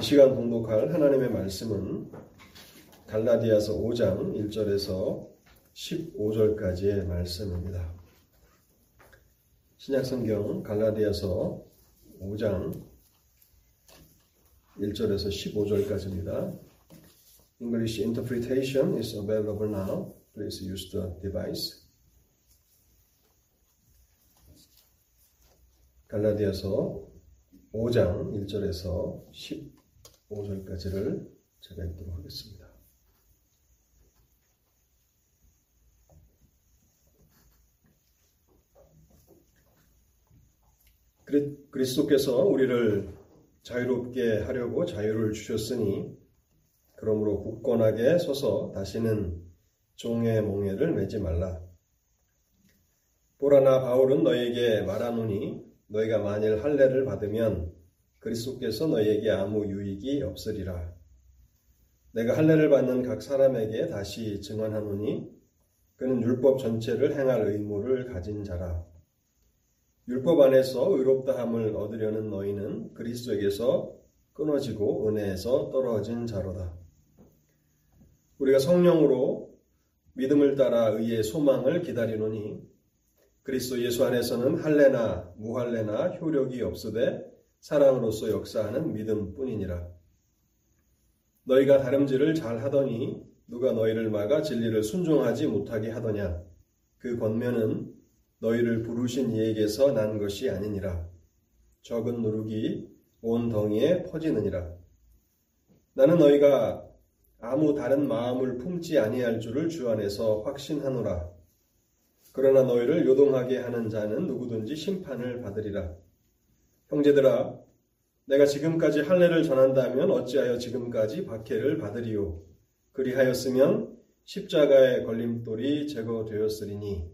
이 시간 공독할 하나님의 말씀은 갈라디아서 5장 1절에서 15절까지의 말씀입니다. 신약성경 갈라디아서 5장 1절에서 15절까지입니다. English interpretation is available now. Please use the device. 갈라디아서 5장 1절에서 15절까지 를 제가 읽도록 하겠습니다. 그리스도께서 우리를 자유롭게 하려고 자유를 주셨으니 그러므로 굳건하게 서서 다시는 종의 몽해를 매지 말라. 보라나 바울은 너에게 말하노니 너희가 만일 할례를 받으면 그리스도께서 너희에게 아무 유익이 없으리라. 내가 할례를 받는 각 사람에게 다시 증언하노니 그는 율법 전체를 행할 의무를 가진 자라. 율법 안에서 의롭다함을 얻으려는 너희는 그리스도에게서 끊어지고 은혜에서 떨어진 자로다. 우리가 성령으로 믿음을 따라 의의 소망을 기다리노니 그리스도 예수 안에서는 할례나 무할례나 효력이 없으되 사랑으로서 역사하는 믿음뿐이니라. 너희가 다름질을 잘 하더니 누가 너희를 막아 진리를 순종하지 못하게 하더냐? 그 권면은 너희를 부르신 이에게서 난 것이 아니니라. 적은 누룩이 온 덩이에 퍼지느니라. 나는 너희가 아무 다른 마음을 품지 아니할 줄을 주 안에서 확신하노라. 그러나 너희를 요동하게 하는 자는 누구든지 심판을 받으리라. 형제들아, 내가 지금까지 할례를 전한다면 어찌하여 지금까지 박해를 받으리요? 그리하였으면 십자가의 걸림돌이 제거되었으리니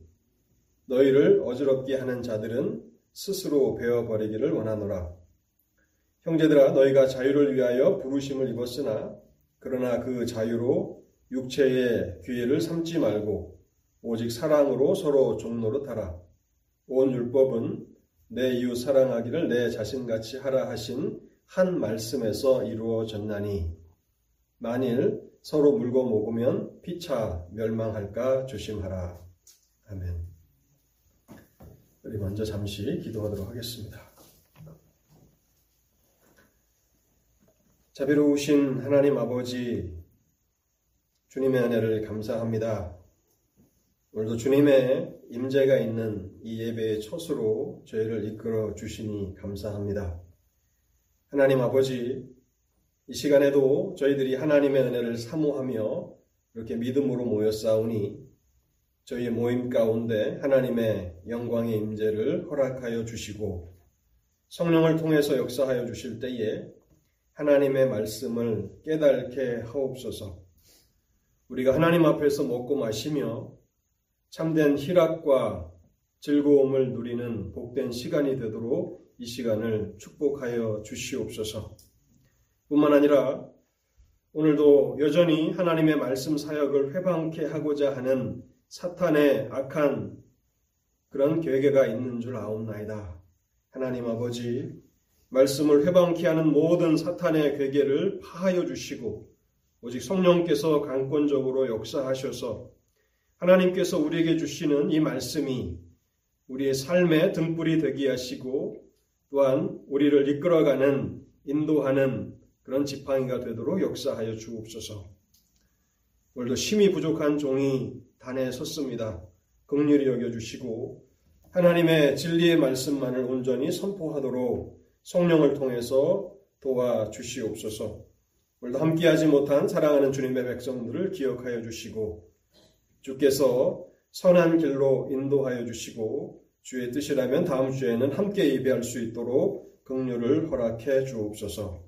너희를 어지럽게 하는 자들은 스스로 베어버리기를 원하노라. 형제들아 너희가 자유를 위하여 부르심을 입었으나 그러나 그 자유로 육체의 기회를 삼지 말고 오직 사랑으로 서로 종로로 하라. 온 율법은 내 이웃 사랑하기를 내 자신같이 하라 하신 한 말씀에서 이루어졌나니 만일 서로 물고 먹으면 피차 멸망할까 조심하라. 아멘. 우리 먼저 잠시 기도하도록 하겠습니다. 자비로우신 하나님 아버지, 주님의 은혜를 감사합니다. 오늘도 주님의 임재가 있는 이 예배의 첫으로 저희를 이끌어 주시니 감사합니다. 하나님 아버지, 이 시간에도 저희들이 하나님의 은혜를 사모하며 이렇게 믿음으로 모였사오니 저희의 모임 가운데 하나님의 영광의 임재를 허락하여 주시고 성령을 통해서 역사하여 주실 때에 하나님의 말씀을 깨닫게 하옵소서. 우리가 하나님 앞에서 먹고 마시며 참된 희락과 즐거움을 누리는 복된 시간이 되도록 이 시간을 축복하여 주시옵소서. 뿐만 아니라 오늘도 여전히 하나님의 말씀 사역을 회방케 하고자 하는 사탄의 악한 그런 계획가 있는 줄 아옵나이다. 하나님 아버지, 말씀을 회방케 하는 모든 사탄의 괴계를 파하여 주시고 오직 성령께서 강권적으로 역사하셔서 하나님께서 우리에게 주시는 이 말씀이 우리의 삶의 등불이 되게 하시고 또한 우리를 이끌어가는 인도하는 그런 지팡이가 되도록 역사하여 주옵소서. 오늘도 심히 부족한 종이 단에 섰습니다. 긍휼히 여겨 주시고 하나님의 진리의 말씀만을 온전히 선포하도록 성령을 통해서 도와 주시옵소서. 오늘도 함께하지 못한 사랑하는 주님의 백성들을 기억하여 주시고 주께서 선한 길로 인도하여 주시고 주의 뜻이라면 다음 주에는 함께 예배할 수 있도록 긍휼을 허락해 주옵소서.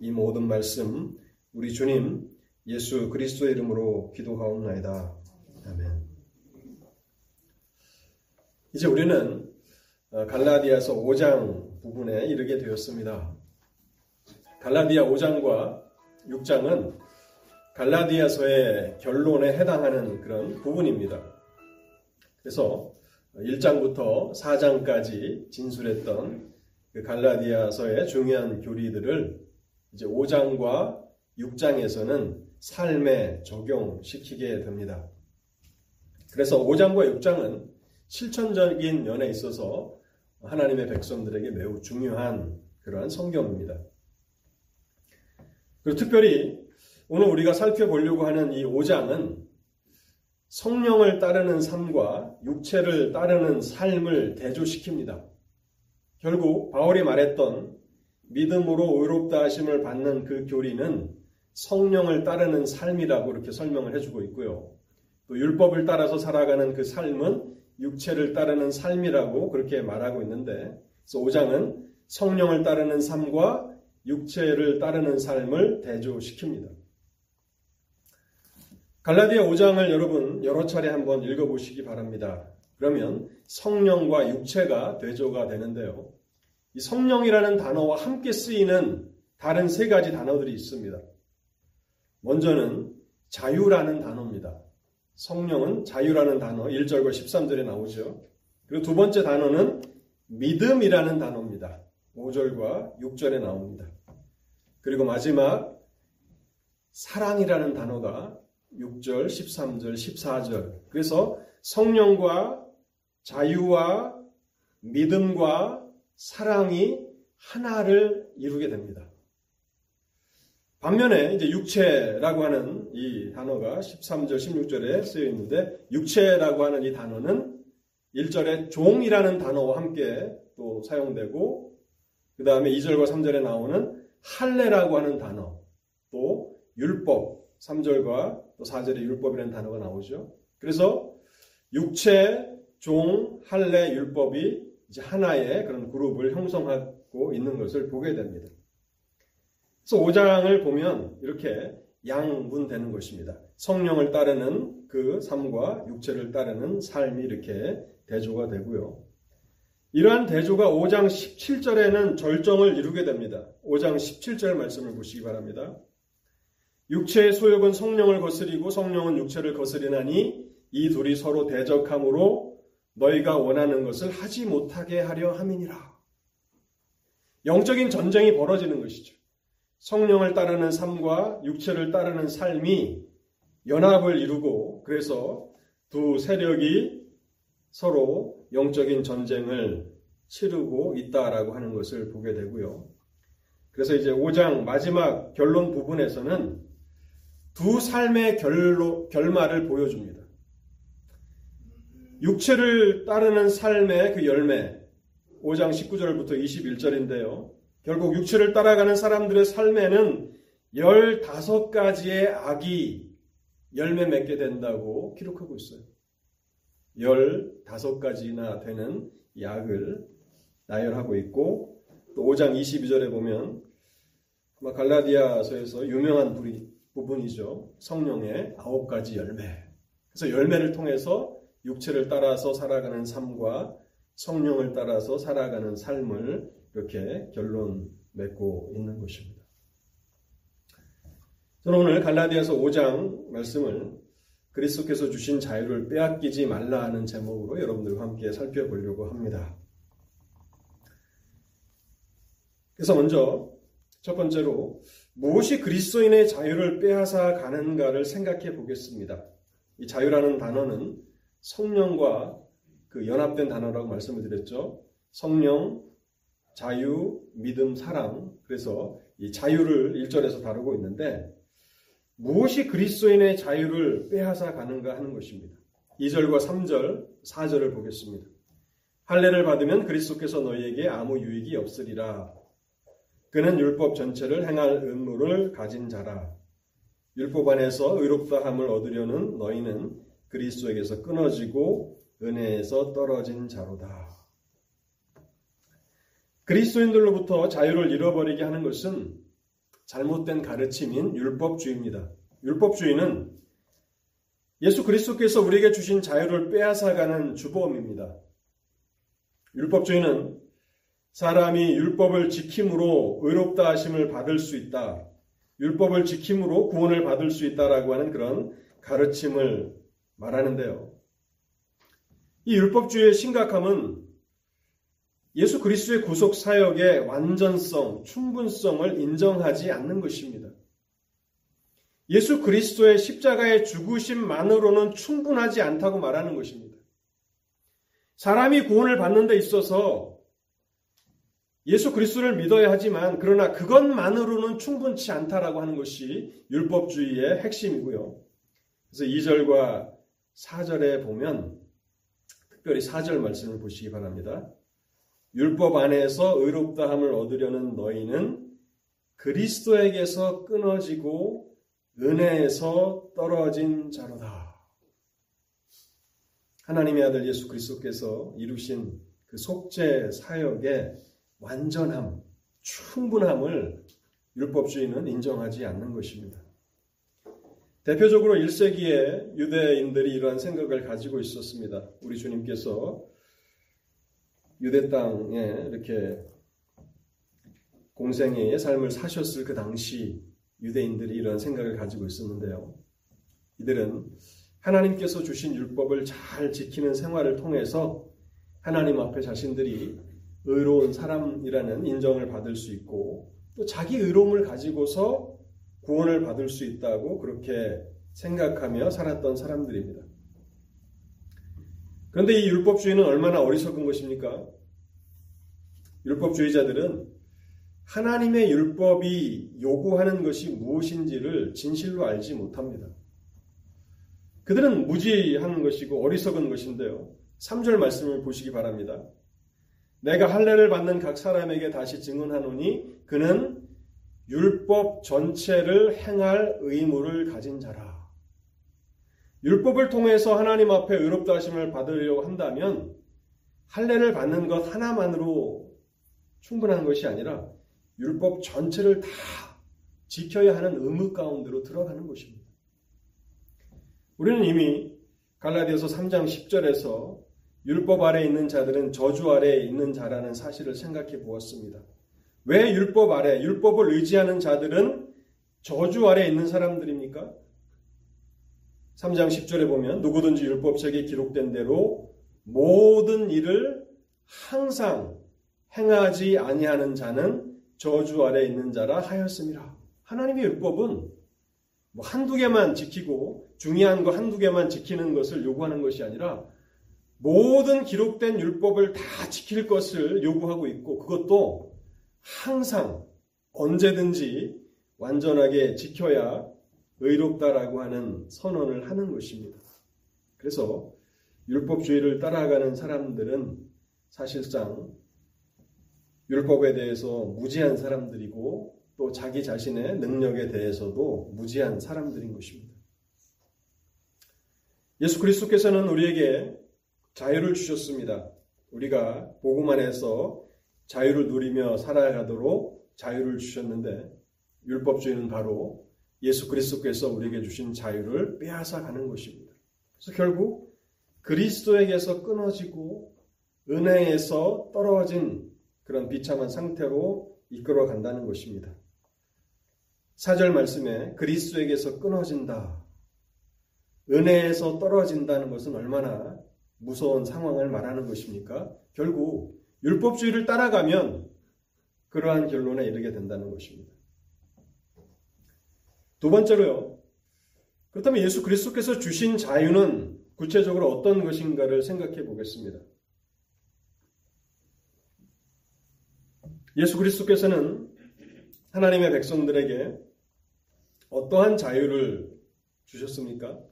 이 모든 말씀 우리 주님 예수 그리스도의 이름으로 기도하옵나이다. 아멘. 이제 우리는 어, 갈라디아서 5장 부분에 이르게 되었습니다. 갈라디아 5장과 6장은 갈라디아서의 결론에 해당하는 그런 부분입니다. 그래서 1장부터 4장까지 진술했던 그 갈라디아서의 중요한 교리들을 이제 5장과 6장에서는 삶에 적용시키게 됩니다. 그래서 5장과 6장은 실천적인 면에 있어서 하나님의 백성들에게 매우 중요한 그러한 성경입니다. 그리고 특별히 오늘 우리가 살펴보려고 하는 이 5장은 성령을 따르는 삶과 육체를 따르는 삶을 대조시킵니다. 결국 바울이 말했던 믿음으로 의롭다 하심을 받는 그 교리는 성령을 따르는 삶이라고 이렇게 설명을 해주고 있고요. 또 율법을 따라서 살아가는 그 삶은 육체를 따르는 삶이라고 그렇게 말하고 있는데, 그래서 5장은 성령을 따르는 삶과 육체를 따르는 삶을 대조시킵니다. 갈라디아 5장을 여러분 여러 차례 한번 읽어보시기 바랍니다. 그러면 성령과 육체가 대조가 되는데요. 이 성령이라는 단어와 함께 쓰이는 다른 세 가지 단어들이 있습니다. 먼저는 자유라는 단어입니다. 성령은 자유라는 단어 1절과 13절에 나오죠. 그리고 두 번째 단어는 믿음이라는 단어입니다. 5절과 6절에 나옵니다. 그리고 마지막 사랑이라는 단어가 6절, 13절, 14절. 그래서 성령과 자유와 믿음과 사랑이 하나를 이루게 됩니다. 반면에 이제 육체라고 하는 이 단어가 13절, 16절에 쓰여 있는데 육체라고 하는 이 단어는 1절에 종이라는 단어와 함께 또 사용되고 그 다음에 2절과 3절에 나오는 할례라고 하는 단어 또 율법 3절과 또 4절에 율법이라는 단어가 나오죠. 그래서 육체, 종, 할례, 율법이 이제 하나의 그런 그룹을 형성하고 있는 것을 보게 됩니다. 그래서 5장을 보면 이렇게 양분되는 것입니다. 성령을 따르는 그 삶과 육체를 따르는 삶이 이렇게 대조가 되고요. 이러한 대조가 5장 17절에는 절정을 이루게 됩니다. 5장 17절 말씀을 보시기 바랍니다. 육체의 소욕은 성령을 거스리고 성령은 육체를 거스리나니 이 둘이 서로 대적함으로 너희가 원하는 것을 하지 못하게 하려 함이니라. 영적인 전쟁이 벌어지는 것이죠. 성령을 따르는 삶과 육체를 따르는 삶이 연합을 이루고 그래서 두 세력이 서로 영적인 전쟁을 치르고 있다라고 하는 것을 보게 되고요. 그래서 이제 5장 마지막 결론 부분에서는 두 삶의 결로, 결말을 보여줍니다. 육체를 따르는 삶의 그 열매, 5장 19절부터 21절인데요. 결국 육체를 따라가는 사람들의 삶에는 15가지의 악이 열매 맺게 된다고 기록하고 있어요. 15가지나 되는 이 악을 나열하고 있고 또 5장 22절에 보면 갈라디아서에서 유명한 부분이죠. 성령의 아홉 가지 열매. 그래서 열매를 통해서 육체를 따라서 살아가는 삶과 성령을 따라서 살아가는 삶을 이렇게 결론 맺고 있는 것입니다. 저는 오늘 갈라디아서 5장 말씀을 그리스도께서 주신 자유를 빼앗기지 말라 하는 제목으로 여러분들과 함께 살펴보려고 합니다. 그래서 먼저 첫 번째로 무엇이 그리스도인의 자유를 빼앗아 가는가를 생각해 보겠습니다. 이 자유라는 단어는 성령과 그 연합된 단어라고 말씀을 드렸죠. 성령, 자유, 믿음, 사랑. 그래서 이 자유를 1절에서 다루고 있는데 무엇이 그리스도인의 자유를 빼앗아 가는가 하는 것입니다. 2절과 3절, 4절을 보겠습니다. 할례를 받으면 그리스도께서 너희에게 아무 유익이 없으리라. 그는 율법 전체를 행할 의무를 가진 자라. 율법 안에서 의롭다함을 얻으려는 너희는 그리스도에게서 끊어지고 은혜에서 떨어진 자로다. 그리스도인들로부터 자유를 잃어버리게 하는 것은 잘못된 가르침인 율법주의입니다. 율법주의는 예수 그리스도께서 우리에게 주신 자유를 빼앗아가는 주범입니다. 율법주의는 사람이 율법을 지킴으로 의롭다 하심을 받을 수 있다. 율법을 지킴으로 구원을 받을 수 있다라고 하는 그런 가르침을 말하는데요. 이 율법주의의 심각함은 예수 그리스도의 구속 사역의 완전성, 충분성을 인정하지 않는 것입니다. 예수 그리스도의 십자가의 죽으심만으로는 충분하지 않다고 말하는 것입니다. 사람이 구원을 받는 데 있어서 예수 그리스도를 믿어야 하지만 그러나 그것만으로는 충분치 않다라고 하는 것이 율법주의의 핵심이고요. 그래서 2절과 4절에 보면 특별히 4절 말씀을 보시기 바랍니다. 율법 안에서 의롭다함을 얻으려는 너희는 그리스도에게서 끊어지고 은혜에서 떨어진 자로다. 하나님의 아들 예수 그리스도께서 이루신 그 속죄 사역의 완전함, 충분함을 율법주의는 인정하지 않는 것입니다. 대표적으로 1세기에 유대인들이 이러한 생각을 가지고 있었습니다. 우리 주님께서 유대 땅에 이렇게 공생애의 삶을 사셨을 그 당시 유대인들이 이런 생각을 가지고 있었는데요. 이들은 하나님께서 주신 율법을 잘 지키는 생활을 통해서 하나님 앞에 자신들이 의로운 사람이라는 인정을 받을 수 있고 또 자기 의로움을 가지고서 구원을 받을 수 있다고 그렇게 생각하며 살았던 사람들입니다. 그런데 이 율법주의는 얼마나 어리석은 것입니까? 율법주의자들은 하나님의 율법이 요구하는 것이 무엇인지를 진실로 알지 못합니다. 그들은 무지한 것이고 어리석은 것인데요. 3절 말씀을 보시기 바랍니다. 내가 할례를 받는 각 사람에게 다시 증언하노니 그는 율법 전체를 행할 의무를 가진 자라. 율법을 통해서 하나님 앞에 의롭다 하심을 받으려고 한다면 할례를 받는 것 하나만으로 충분한 것이 아니라 율법 전체를 다 지켜야 하는 의무 가운데로 들어가는 것입니다. 우리는 이미 갈라디아서 3장 10절에서 율법 아래 있는 자들은 저주 아래에 있는 자라는 사실을 생각해 보았습니다. 왜 율법 아래, 율법을 의지하는 자들은 저주 아래 있는 사람들입니까? 3장 10절에 보면 누구든지 율법책에 기록된 대로 모든 일을 항상 행하지 아니하는 자는 저주 아래 있는 자라 하였습니다. 하나님의 율법은 뭐 한두 개만 지키고 중요한 거 한두 개만 지키는 것을 요구하는 것이 아니라 모든 기록된 율법을 다 지킬 것을 요구하고 있고 그것도 항상 언제든지 완전하게 지켜야 의롭다라고 하는 선언을 하는 것입니다. 그래서 율법주의를 따라가는 사람들은 사실상 율법에 대해서 무지한 사람들이고 또 자기 자신의 능력에 대해서도 무지한 사람들인 것입니다. 예수 그리스도께서는 우리에게 자유를 주셨습니다. 우리가 복음 안에서 자유를 누리며 살아가도록 자유를 주셨는데 율법주의는 바로 예수 그리스도께서 우리에게 주신 자유를 빼앗아 가는 것입니다. 그래서 결국 그리스도에게서 끊어지고 은혜에서 떨어진 그런 비참한 상태로 이끌어 간다는 것입니다. 사절 말씀에 그리스도에게서 끊어진다. 은혜에서 떨어진다는 것은 얼마나 무서운 상황을 말하는 것입니까? 결국 율법주의를 따라가면 그러한 결론에 이르게 된다는 것입니다. 두 번째로요. 그렇다면 예수 그리스도께서 주신 자유는 구체적으로 어떤 것인가를 생각해 보겠습니다. 예수 그리스도께서는 하나님의 백성들에게 어떠한 자유를 주셨습니까?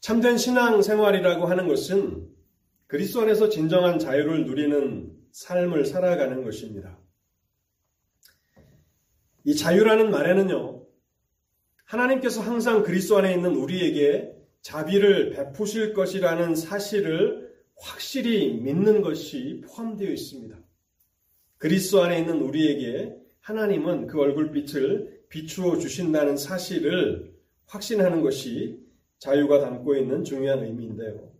참된 신앙 생활이라고 하는 것은 그리스도 안에서 진정한 자유를 누리는 삶을 살아가는 것입니다. 이 자유라는 말에는요, 하나님께서 항상 그리스도 안에 있는 우리에게 자비를 베푸실 것이라는 사실을 확실히 믿는 것이 포함되어 있습니다. 그리스도 안에 있는 우리에게 하나님은 그 얼굴빛을 비추어 주신다는 사실을 확신하는 것이 자유가 담고 있는 중요한 의미인데요.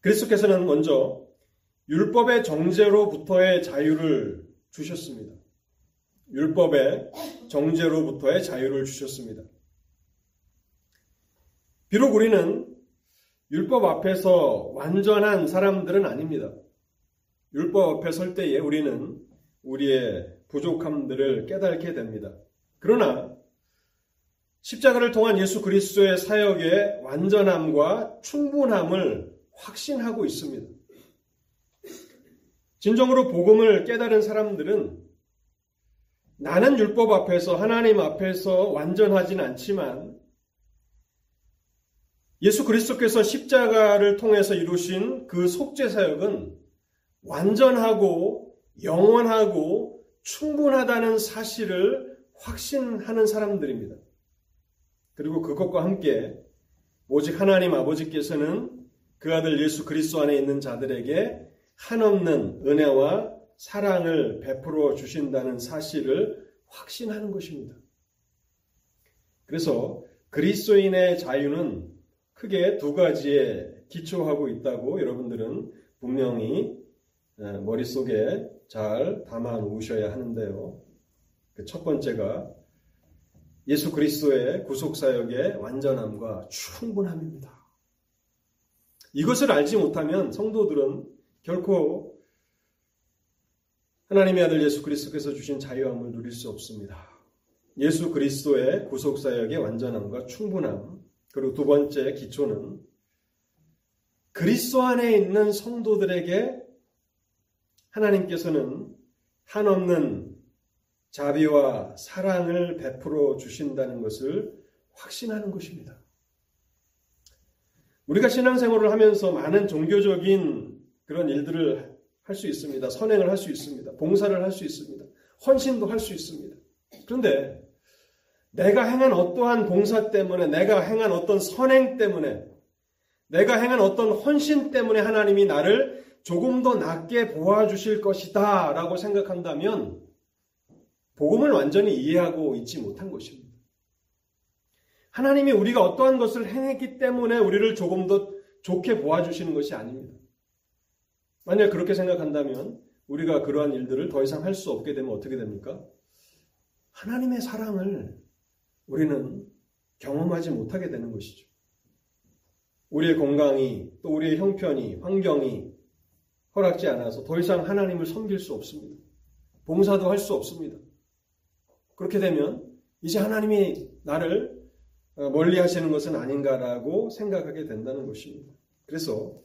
그리스도께서는 먼저 율법의 정죄로부터의 자유를 주셨습니다. 율법의 정죄로부터의 자유를 주셨습니다. 비록 우리는 율법 앞에서 완전한 사람들은 아닙니다. 율법 앞에 설 때에 우리는 우리의 부족함들을 깨닫게 됩니다. 그러나 십자가를 통한 예수 그리스도의 사역의 완전함과 충분함을 확신하고 있습니다. 진정으로 복음을 깨달은 사람들은 나는 율법 앞에서 하나님 앞에서 완전하진 않지만 예수 그리스도께서 십자가를 통해서 이루신 그 속죄 사역은 완전하고 영원하고 충분하다는 사실을 확신하는 사람들입니다. 그리고 그것과 함께 오직 하나님 아버지께서는 그 아들 예수 그리스도 안에 있는 자들에게 한없는 은혜와 사랑을 베풀어 주신다는 사실을 확신하는 것입니다. 그래서 그리스도인의 자유는 크게 두 가지에 기초하고 있다고 여러분들은 분명히 머릿속에 잘 담아 놓으셔야 하는데요. 그 첫 번째가 예수 그리스도의 구속사역의 완전함과 충분함입니다. 이것을 알지 못하면 성도들은 결코 하나님의 아들 예수 그리스도께서 주신 자유함을 누릴 수 없습니다. 예수 그리스도의 구속사역의 완전함과 충분함, 그리고 두 번째 기초는 그리스도 안에 있는 성도들에게 하나님께서는 한없는 자비와 사랑을 베풀어 주신다는 것을 확신하는 것입니다. 우리가 신앙생활을 하면서 많은 종교적인 그런 일들을 할 수 있습니다. 선행을 할 수 있습니다. 봉사를 할 수 있습니다. 헌신도 할 수 있습니다. 그런데 내가 행한 어떠한 봉사 때문에, 내가 행한 어떤 선행 때문에, 내가 행한 어떤 헌신 때문에 하나님이 나를 조금 더 낫게 보아주실 것이다 라고 생각한다면 복음을 완전히 이해하고 있지 못한 것입니다. 하나님이 우리가 어떠한 것을 행했기 때문에 우리를 조금 더 좋게 보아주시는 것이 아닙니다. 만약 그렇게 생각한다면 우리가 그러한 일들을 더 이상 할 수 없게 되면 어떻게 됩니까? 하나님의 사랑을 우리는 경험하지 못하게 되는 것이죠. 우리의 건강이 또 우리의 형편이 환경이 허락지 않아서 더 이상 하나님을 섬길 수 없습니다. 봉사도 할 수 없습니다. 그렇게 되면 이제 하나님이 나를 어, 멀리 하시는 것은 아닌가라고 생각하게 된다는 것입니다. 그래서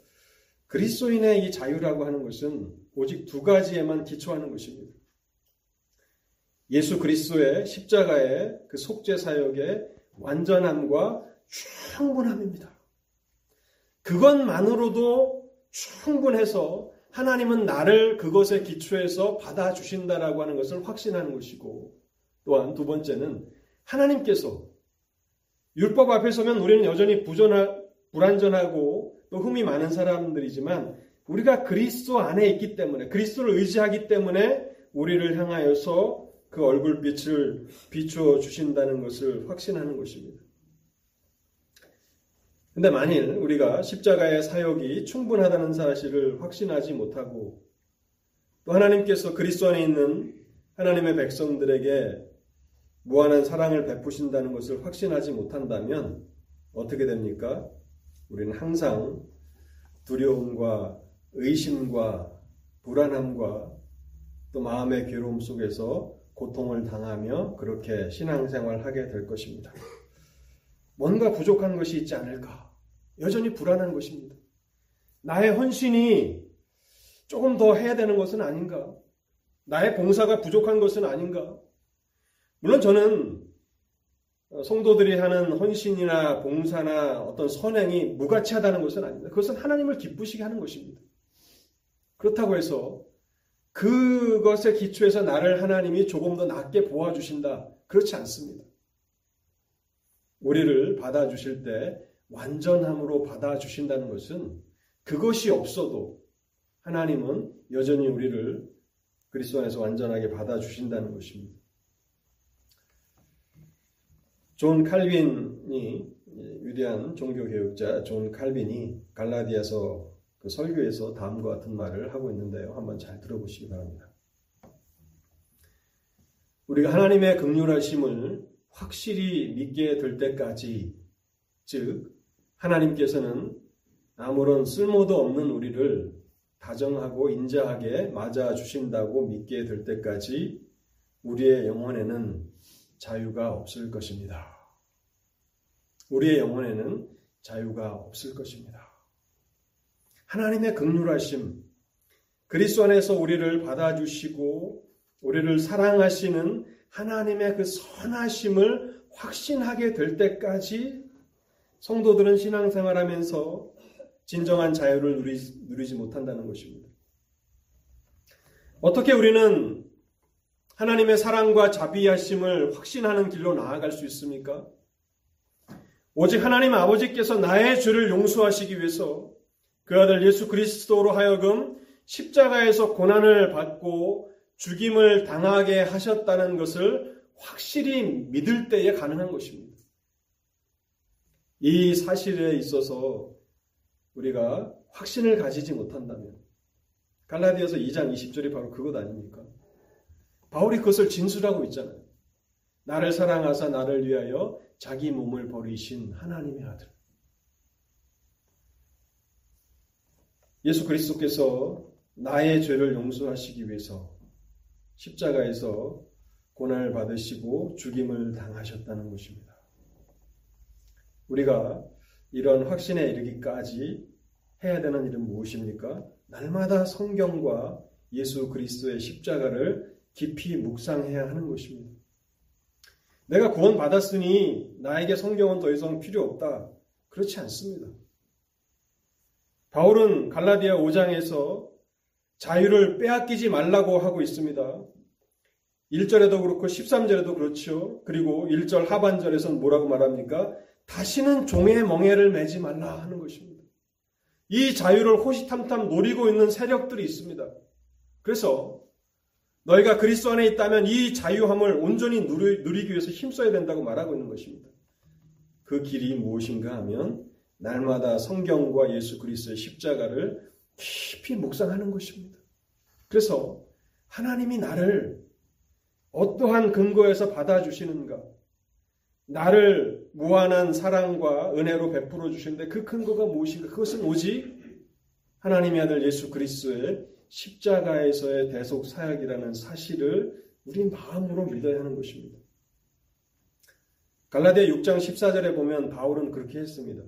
그리스도인의 이 자유라고 하는 것은 오직 두 가지에만 기초하는 것입니다. 예수 그리스도의 십자가의 그 속죄 사역의 완전함과 충분함입니다. 그것만으로도 충분해서 하나님은 나를 그것에 기초해서 받아주신다라고 하는 것을 확신하는 것이고 또한 두 번째는 하나님께서 율법 앞에 서면 우리는 여전히 부전하, 불안전하고 또 흠이 많은 사람들이지만 우리가 그리스도 안에 있기 때문에 그리스도를 의지하기 때문에 우리를 향하여서 그 얼굴빛을 비추어 주신다는 것을 확신하는 것입니다. 근데 만일 우리가 십자가의 사역이 충분하다는 사실을 확신하지 못하고 또 하나님께서 그리스도 안에 있는 하나님의 백성들에게 무한한 사랑을 베푸신다는 것을 확신하지 못한다면 어떻게 됩니까? 우리는 항상 두려움과 의심과 불안함과 또 마음의 괴로움 속에서 고통을 당하며 그렇게 신앙생활 하게 될 것입니다. 뭔가 부족한 것이 있지 않을까? 여전히 불안한 것입니다. 나의 헌신이 조금 더 해야 되는 것은 아닌가? 나의 봉사가 부족한 것은 아닌가? 물론 저는 성도들이 하는 헌신이나 봉사나 어떤 선행이 무가치하다는 것은 아닙니다. 그것은 하나님을 기쁘시게 하는 것입니다. 그렇다고 해서 그것에 기초해서 나를 하나님이 조금 더 낫게 보아주신다. 그렇지 않습니다. 우리를 받아주실 때 완전함으로 받아주신다는 것은 그것이 없어도 하나님은 여전히 우리를 그리스도 안에서 완전하게 받아주신다는 것입니다. 존 칼빈이 위대한 종교개혁자 존 칼빈이 갈라디아서 그 설교에서 다음과 같은 말을 하고 있는데요. 한번 잘 들어보시기 바랍니다. 우리가 하나님의 긍휼하심을 확실히 믿게 될 때까지 즉 하나님께서는 아무런 쓸모도 없는 우리를 다정하고 인자하게 맞아 주신다고 믿게 될 때까지 우리의 영혼에는 자유가 없을 것입니다. 우리의 영혼에는 자유가 없을 것입니다. 하나님의 극률하심, 그리스도 안에서 우리를 받아주시고 우리를 사랑하시는 하나님의 그 선하심을 확신하게 될 때까지 성도들은 신앙생활하면서 진정한 자유를 누리지 못한다는 것입니다. 어떻게 우리는 하나님의 사랑과 자비하심을 확신하는 길로 나아갈 수 있습니까? 오직 하나님 아버지께서 나의 죄를 용서하시기 위해서 그 아들 예수 그리스도로 하여금 십자가에서 고난을 받고 죽임을 당하게 하셨다는 것을 확실히 믿을 때에 가능한 것입니다. 이 사실에 있어서 우리가 확신을 가지지 못한다면 갈라디아서 2장 20절이 바로 그것 아닙니까? 바울이 그것을 진술하고 있잖아요. 나를 사랑하사 나를 위하여 자기 몸을 버리신 하나님의 아들. 예수 그리스도께서 나의 죄를 용서하시기 위해서 십자가에서 고난을 받으시고 죽임을 당하셨다는 것입니다. 우리가 이런 확신에 이르기까지 해야 되는 일은 무엇입니까? 날마다 성경과 예수 그리스도의 십자가를 깊이 묵상해야 하는 것입니다. 내가 구원받았으니 나에게 성경은 더 이상 필요 없다. 그렇지 않습니다. 바울은 갈라디아 5장에서 자유를 빼앗기지 말라고 하고 있습니다. 1절에도 그렇고 13절에도 그렇죠. 그리고 1절 하반절에서는 뭐라고 말합니까? 다시는 종의 멍에를 매지 말라 하는 것입니다. 이 자유를 호시탐탐 노리고 있는 세력들이 있습니다. 그래서 너희가 그리스도 안에 있다면 이 자유함을 온전히 누리, 누리기 위해서 힘써야 된다고 말하고 있는 것입니다. 그 길이 무엇인가 하면 날마다 성경과 예수 그리스도의 십자가를 깊이 묵상하는 것입니다. 그래서 하나님이 나를 어떠한 근거에서 받아주시는가? 나를 무한한 사랑과 은혜로 베풀어 주시는데 그 근거가 무엇인가? 그것은 오직 하나님의 아들 예수 그리스도의 십자가에서의 대속 사역이라는 사실을 우리 마음으로 믿어야 하는 것입니다. 갈라디아 6장 14절에 보면 바울은 그렇게 했습니다.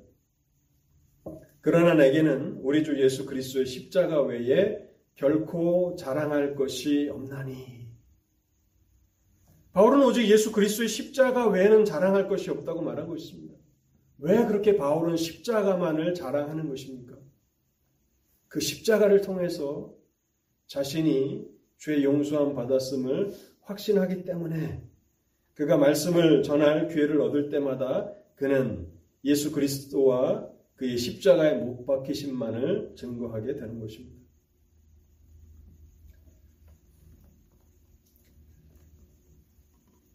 그러나 내게는 우리 주 예수 그리스도의 십자가 외에 결코 자랑할 것이 없나니. 바울은 오직 예수 그리스도의 십자가 외에는 자랑할 것이 없다고 말하고 있습니다. 왜 그렇게 바울은 십자가만을 자랑하는 것입니까? 그 십자가를 통해서 자신이 죄 용서함 받았음을 확신하기 때문에 그가 말씀을 전할 기회를 얻을 때마다 그는 예수 그리스도와 그의 십자가에 못 박히심만을 증거하게 되는 것입니다.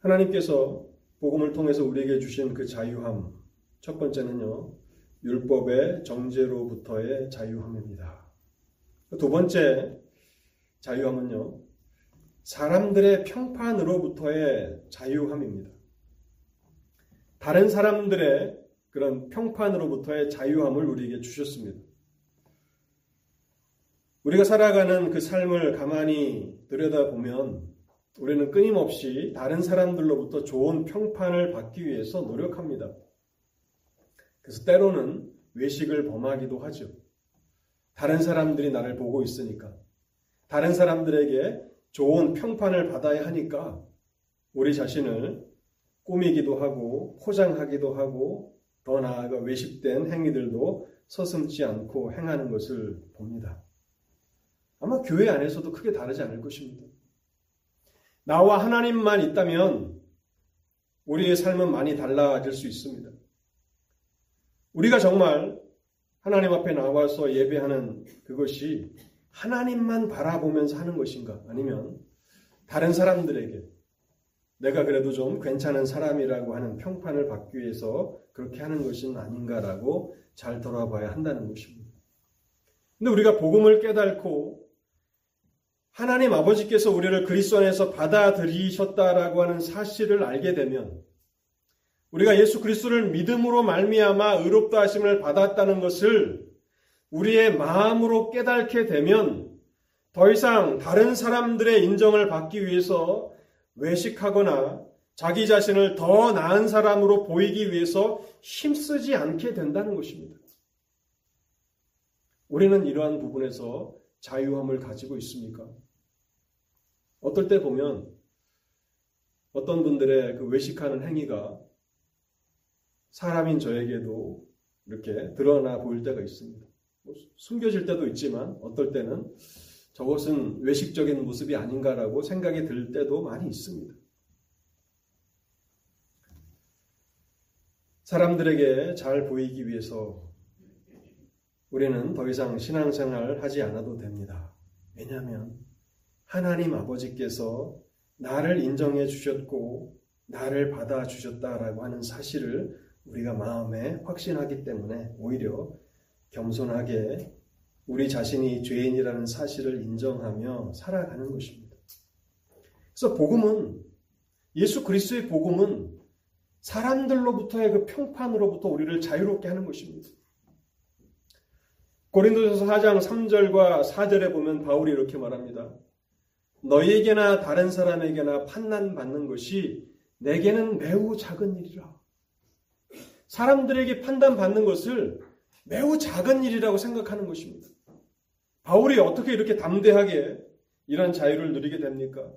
하나님께서 복음을 통해서 우리에게 주신 그 자유함 첫 번째는요 율법의 정죄로부터의 자유함입니다. 두 번째 자유함은요 사람들의 평판으로부터의 자유함입니다. 다른 사람들의 그런 평판으로부터의 자유함을 우리에게 주셨습니다. 우리가 살아가는 그 삶을 가만히 들여다보면 우리는 끊임없이 다른 사람들로부터 좋은 평판을 받기 위해서 노력합니다. 그래서 때로는 외식을 범하기도 하죠. 다른 사람들이 나를 보고 있으니까. 다른 사람들에게 좋은 평판을 받아야 하니까 우리 자신을 꾸미기도 하고 포장하기도 하고 더 나아가 외식된 행위들도 서슴지 않고 행하는 것을 봅니다. 아마 교회 안에서도 크게 다르지 않을 것입니다. 나와 하나님만 있다면 우리의 삶은 많이 달라질 수 있습니다. 우리가 정말 하나님 앞에 나와서 예배하는 그것이 하나님만 바라보면서 하는 것인가? 아니면 다른 사람들에게 내가 그래도 좀 괜찮은 사람이라고 하는 평판을 받기 위해서 그렇게 하는 것은 아닌가라고 잘 돌아봐야 한다는 것입니다. 근데 우리가 복음을 깨닫고 하나님 아버지께서 우리를 그리스도 안에서 받아들이셨다라고 하는 사실을 알게 되면 우리가 예수 그리스도를 믿음으로 말미암아 의롭다 하심을 받았다는 것을 우리의 마음으로 깨닫게 되면 더 이상 다른 사람들의 인정을 받기 위해서 외식하거나 자기 자신을 더 나은 사람으로 보이기 위해서 힘쓰지 않게 된다는 것입니다. 우리는 이러한 부분에서 자유함을 가지고 있습니까? 어떨 때 보면 어떤 분들의 그 외식하는 행위가 사람인 저에게도 이렇게 드러나 보일 때가 있습니다. 뭐 숨겨질 때도 있지만 어떨 때는 저것은 외식적인 모습이 아닌가라고 생각이 들 때도 많이 있습니다. 사람들에게 잘 보이기 위해서 우리는 더 이상 신앙생활을 하지 않아도 됩니다. 왜냐하면 하나님 아버지께서 나를 인정해 주셨고 나를 받아 주셨다라고 하는 사실을 우리가 마음에 확신하기 때문에 오히려 겸손하게 우리 자신이 죄인이라는 사실을 인정하며 살아가는 것입니다. 그래서 복음은 예수 그리스도의 복음은 사람들로부터의 그 평판으로부터 우리를 자유롭게 하는 것입니다. 고린도서 4장 3절과 4절에 보면 바울이 이렇게 말합니다. 너희에게나 다른 사람에게나 판단받는 것이 내게는 매우 작은 일이라. 사람들에게 판단받는 것을 매우 작은 일이라고 생각하는 것입니다. 바울이 어떻게 이렇게 담대하게 이런 자유를 누리게 됩니까?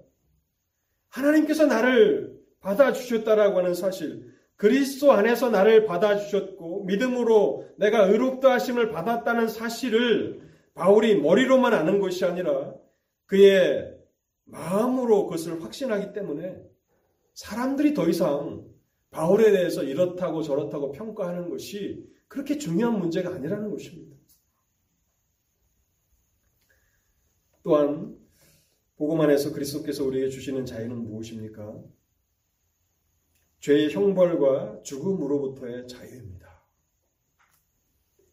하나님께서 나를 받아주셨다라고 하는 사실, 그리스도 안에서 나를 받아주셨고, 믿음으로 내가 의롭다 하심을 받았다는 사실을 바울이 머리로만 아는 것이 아니라 그의 마음으로 그것을 확신하기 때문에 사람들이 더 이상 바울에 대해서 이렇다고 저렇다고 평가하는 것이 그렇게 중요한 문제가 아니라는 것입니다. 또한 복음 안에서 그리스도께서 우리에게 주시는 자유는 무엇입니까? 죄의 형벌과 죽음으로부터의 자유입니다.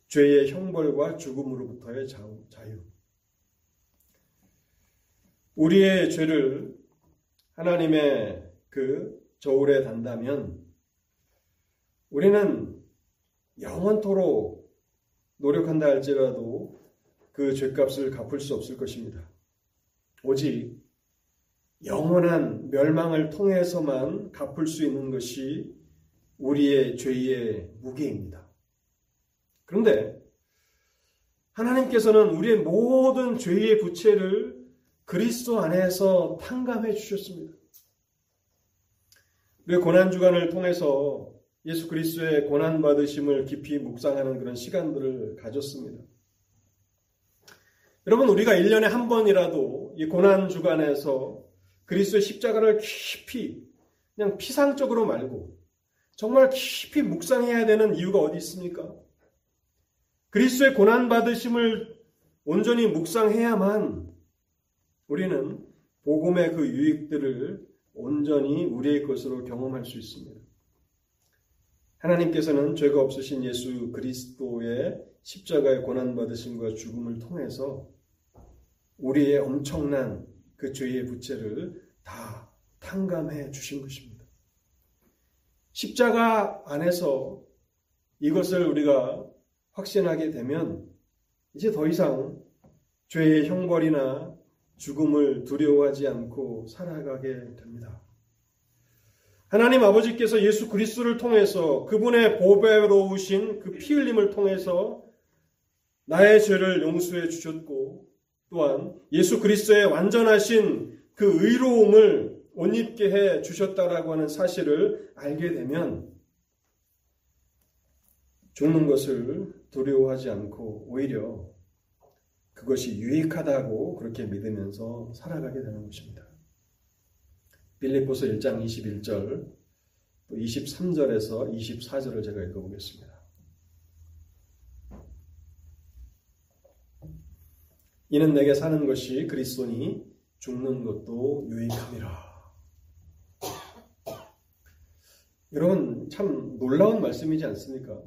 죄의 형벌과 죽음으로부터의 자유. 우리의 죄를 하나님의 그 저울에 단다면 우리는 영원토록 노력한다 할지라도 그 죄값을 갚을 수 없을 것입니다. 오직 영원한 멸망을 통해서만 갚을 수 있는 것이 우리의 죄의 무게입니다. 그런데 하나님께서는 우리의 모든 죄의 부채를 그리스도 안에서 탕감해 주셨습니다. 우리 고난 주간을 통해서 예수 그리스도의 고난 받으심을 깊이 묵상하는 그런 시간들을 가졌습니다. 여러분 우리가 1년에 한 번이라도 이 고난 주간에서 그리스도의 십자가를 깊이 그냥 피상적으로 말고 정말 깊이 묵상해야 되는 이유가 어디 있습니까? 그리스도의 고난 받으심을 온전히 묵상해야만 우리는 복음의 그 유익들을 온전히 우리의 것으로 경험할 수 있습니다. 하나님께서는 죄가 없으신 예수 그리스도의 십자가의 고난받으심과 죽음을 통해서 우리의 엄청난 그 죄의 부채를 다 탕감해 주신 것입니다. 십자가 안에서 이것을 우리가 확신하게 되면 이제 더 이상 죄의 형벌이나 죽음을 두려워하지 않고 살아가게 됩니다. 하나님 아버지께서 예수 그리스도를 통해서 그분의 보배로우신 그 피 흘림을 통해서 나의 죄를 용서해 주셨고 또한 예수 그리스도의 완전하신 그 의로움을 옷 입게 해 주셨다라고 하는 사실을 알게 되면 죽는 것을 두려워하지 않고 오히려 그것이 유익하다고 그렇게 믿으면서 살아가게 되는 것입니다. 빌립보서 1장 21절 또 23절에서 24절을 제가 읽어보겠습니다. 이는 내게 사는 것이 그리스도니 죽는 것도 유익함이라. 여러분 참 놀라운 말씀이지 않습니까?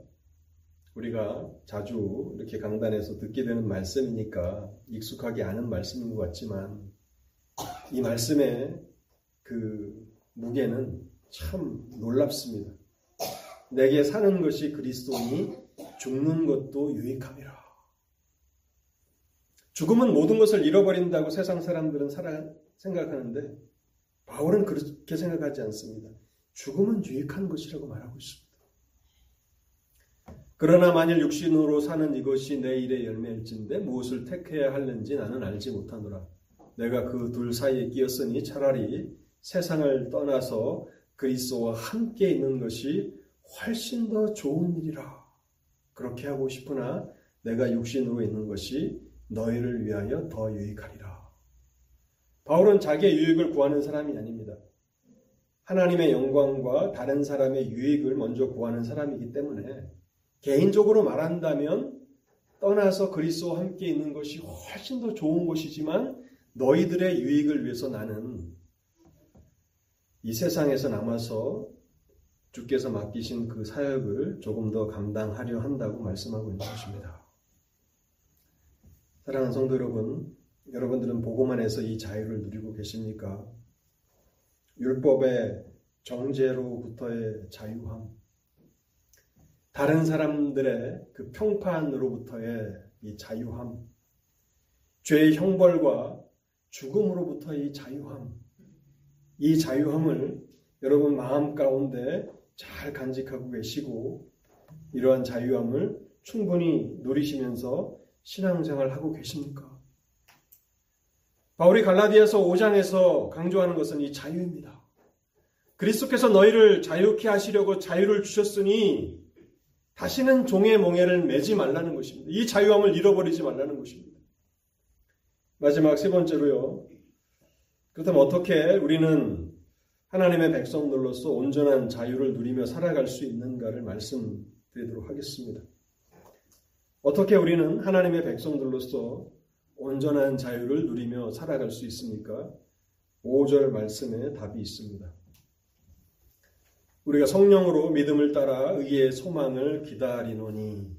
우리가 자주 이렇게 강단에서 듣게 되는 말씀이니까 익숙하게 아는 말씀인 것 같지만 이 말씀의 그 무게는 참 놀랍습니다. 내게 사는 것이 그리스도니 죽는 것도 유익함이라. 죽음은 모든 것을 잃어버린다고 세상 사람들은 살아 생각하는데 바울은 그렇게 생각하지 않습니다. 죽음은 유익한 것이라고 말하고 있습니다. 그러나 만일 육신으로 사는 이것이 내 일의 열매일진데 무엇을 택해야 할는지 나는 알지 못하노라. 내가 그 둘 사이에 끼었으니 차라리 세상을 떠나서 그리스도와 함께 있는 것이 훨씬 더 좋은 일이라. 그렇게 하고 싶으나 내가 육신으로 있는 것이 너희를 위하여 더 유익하리라. 바울은 자기의 유익을 구하는 사람이 아닙니다. 하나님의 영광과 다른 사람의 유익을 먼저 구하는 사람이기 때문에 개인적으로 말한다면 떠나서 그리스도와 함께 있는 것이 훨씬 더 좋은 것이지만 너희들의 유익을 위해서 나는 이 세상에서 남아서 주께서 맡기신 그 사역을 조금 더 감당하려 한다고 말씀하고 있는 것입니다. 사랑하는 성도 여러분, 여러분들은 보고만 해서 이 자유를 누리고 계십니까? 율법의 정죄로부터의 자유함, 다른 사람들의 그 평판으로부터의 이 자유함, 죄의 형벌과 죽음으로부터의 이 자유함, 이 자유함을 여러분 마음 가운데 잘 간직하고 계시고 이러한 자유함을 충분히 누리시면서 신앙생활 하고 계십니까? 바울이 갈라디아서 5장에서 강조하는 것은 이 자유입니다. 그리스도께서 너희를 자유케 하시려고 자유를 주셨으니 다시는 종의 몽해를 매지 말라는 것입니다. 이 자유함을 잃어버리지 말라는 것입니다. 마지막 세 번째로요. 그렇다면 어떻게 우리는 하나님의 백성들로서 온전한 자유를 누리며 살아갈 수 있는가를 말씀드리도록 하겠습니다. 어떻게 우리는 하나님의 백성들로서 온전한 자유를 누리며 살아갈 수 있습니까? 5절 말씀에 답이 있습니다. 우리가 성령으로 믿음을 따라 의의 소망을 기다리노니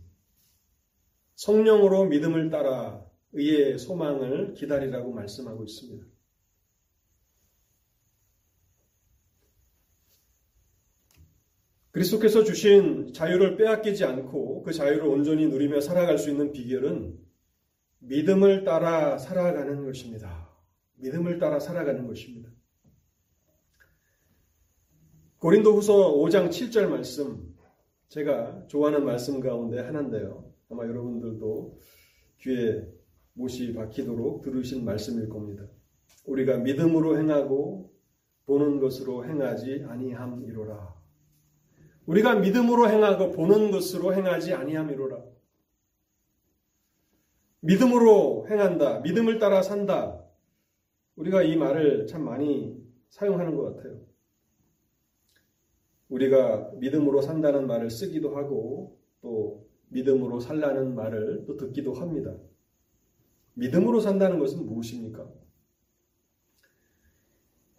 성령으로 믿음을 따라 의의 소망을 기다리라고 말씀하고 있습니다. 그리스도께서 주신 자유를 빼앗기지 않고 그 자유를 온전히 누리며 살아갈 수 있는 비결은 믿음을 따라 살아가는 것입니다. 믿음을 따라 살아가는 것입니다. 고린도 후서 5장 7절 말씀, 제가 좋아하는 말씀 가운데 하나인데요. 아마 여러분들도 귀에 못이 박히도록 들으신 말씀일 겁니다. 우리가 믿음으로 행하고 보는 것으로 행하지 아니함이로라. 우리가 믿음으로 행하고 보는 것으로 행하지 아니함이로라. 믿음으로 행한다. 믿음을 따라 산다. 우리가 이 말을 참 많이 사용하는 것 같아요. 우리가 믿음으로 산다는 말을 쓰기도 하고 또 믿음으로 살라는 말을 또 듣기도 합니다. 믿음으로 산다는 것은 무엇입니까?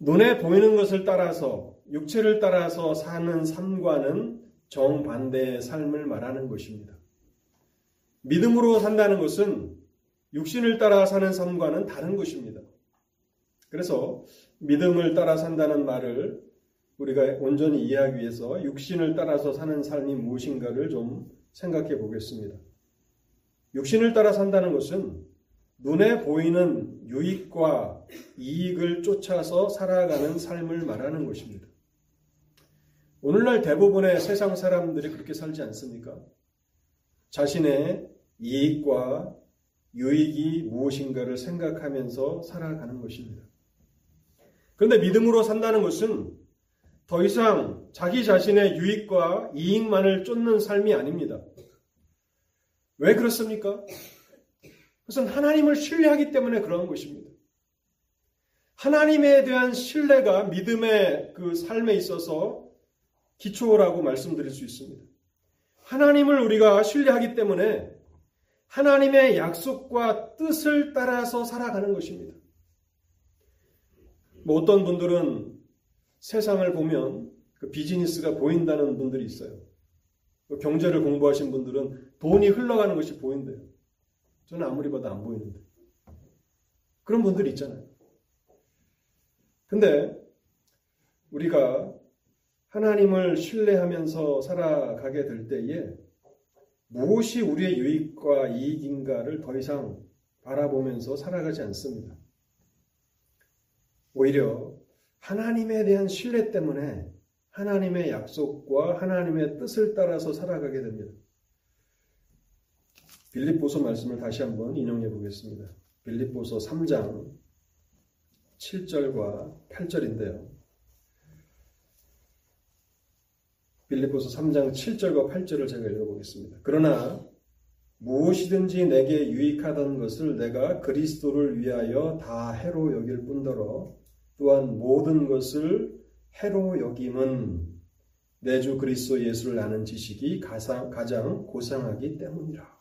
눈에 보이는 것을 따라서 육체를 따라서 사는 삶과는 정반대의 삶을 말하는 것입니다. 믿음으로 산다는 것은 육신을 따라 사는 삶과는 다른 것입니다. 그래서 믿음을 따라 산다는 말을 우리가 온전히 이해하기 위해서 육신을 따라서 사는 삶이 무엇인가를 좀 생각해 보겠습니다. 육신을 따라 산다는 것은 눈에 보이는 유익과 이익을 쫓아서 살아가는 삶을 말하는 것입니다. 오늘날 대부분의 세상 사람들이 그렇게 살지 않습니까? 자신의 이익과 유익이 무엇인가를 생각하면서 살아가는 것입니다. 그런데 믿음으로 산다는 것은 더 이상 자기 자신의 유익과 이익만을 쫓는 삶이 아닙니다. 왜 그렇습니까? 그것은 하나님을 신뢰하기 때문에 그러한 것입니다. 하나님에 대한 신뢰가 믿음의 그 삶에 있어서 기초라고 말씀드릴 수 있습니다. 하나님을 우리가 신뢰하기 때문에 하나님의 약속과 뜻을 따라서 살아가는 것입니다. 뭐 어떤 분들은 세상을 보면 그 비즈니스가 보인다는 분들이 있어요. 경제를 공부하신 분들은 돈이 흘러가는 것이 보인대요. 저는 아무리 봐도 안 보이는데. 그런 분들이 있잖아요. 근데 우리가 하나님을 신뢰하면서 살아가게 될 때에 무엇이 우리의 유익과 이익인가를 더 이상 바라보면서 살아가지 않습니다. 오히려 하나님에 대한 신뢰 때문에 하나님의 약속과 하나님의 뜻을 따라서 살아가게 됩니다. 빌립보서 말씀을 다시 한번 인용해 보겠습니다. 빌립보서 3장 7절과 8절인데요. 빌립보서 3장 7절과 8절을 제가 읽어보겠습니다. 그러나 무엇이든지 내게 유익하던 것을 내가 그리스도를 위하여 다 해로 여길 뿐더러 또한 모든 것을 해로 여김은 내 주 그리스도 예수를 아는 지식이 가장 고상하기 때문이라.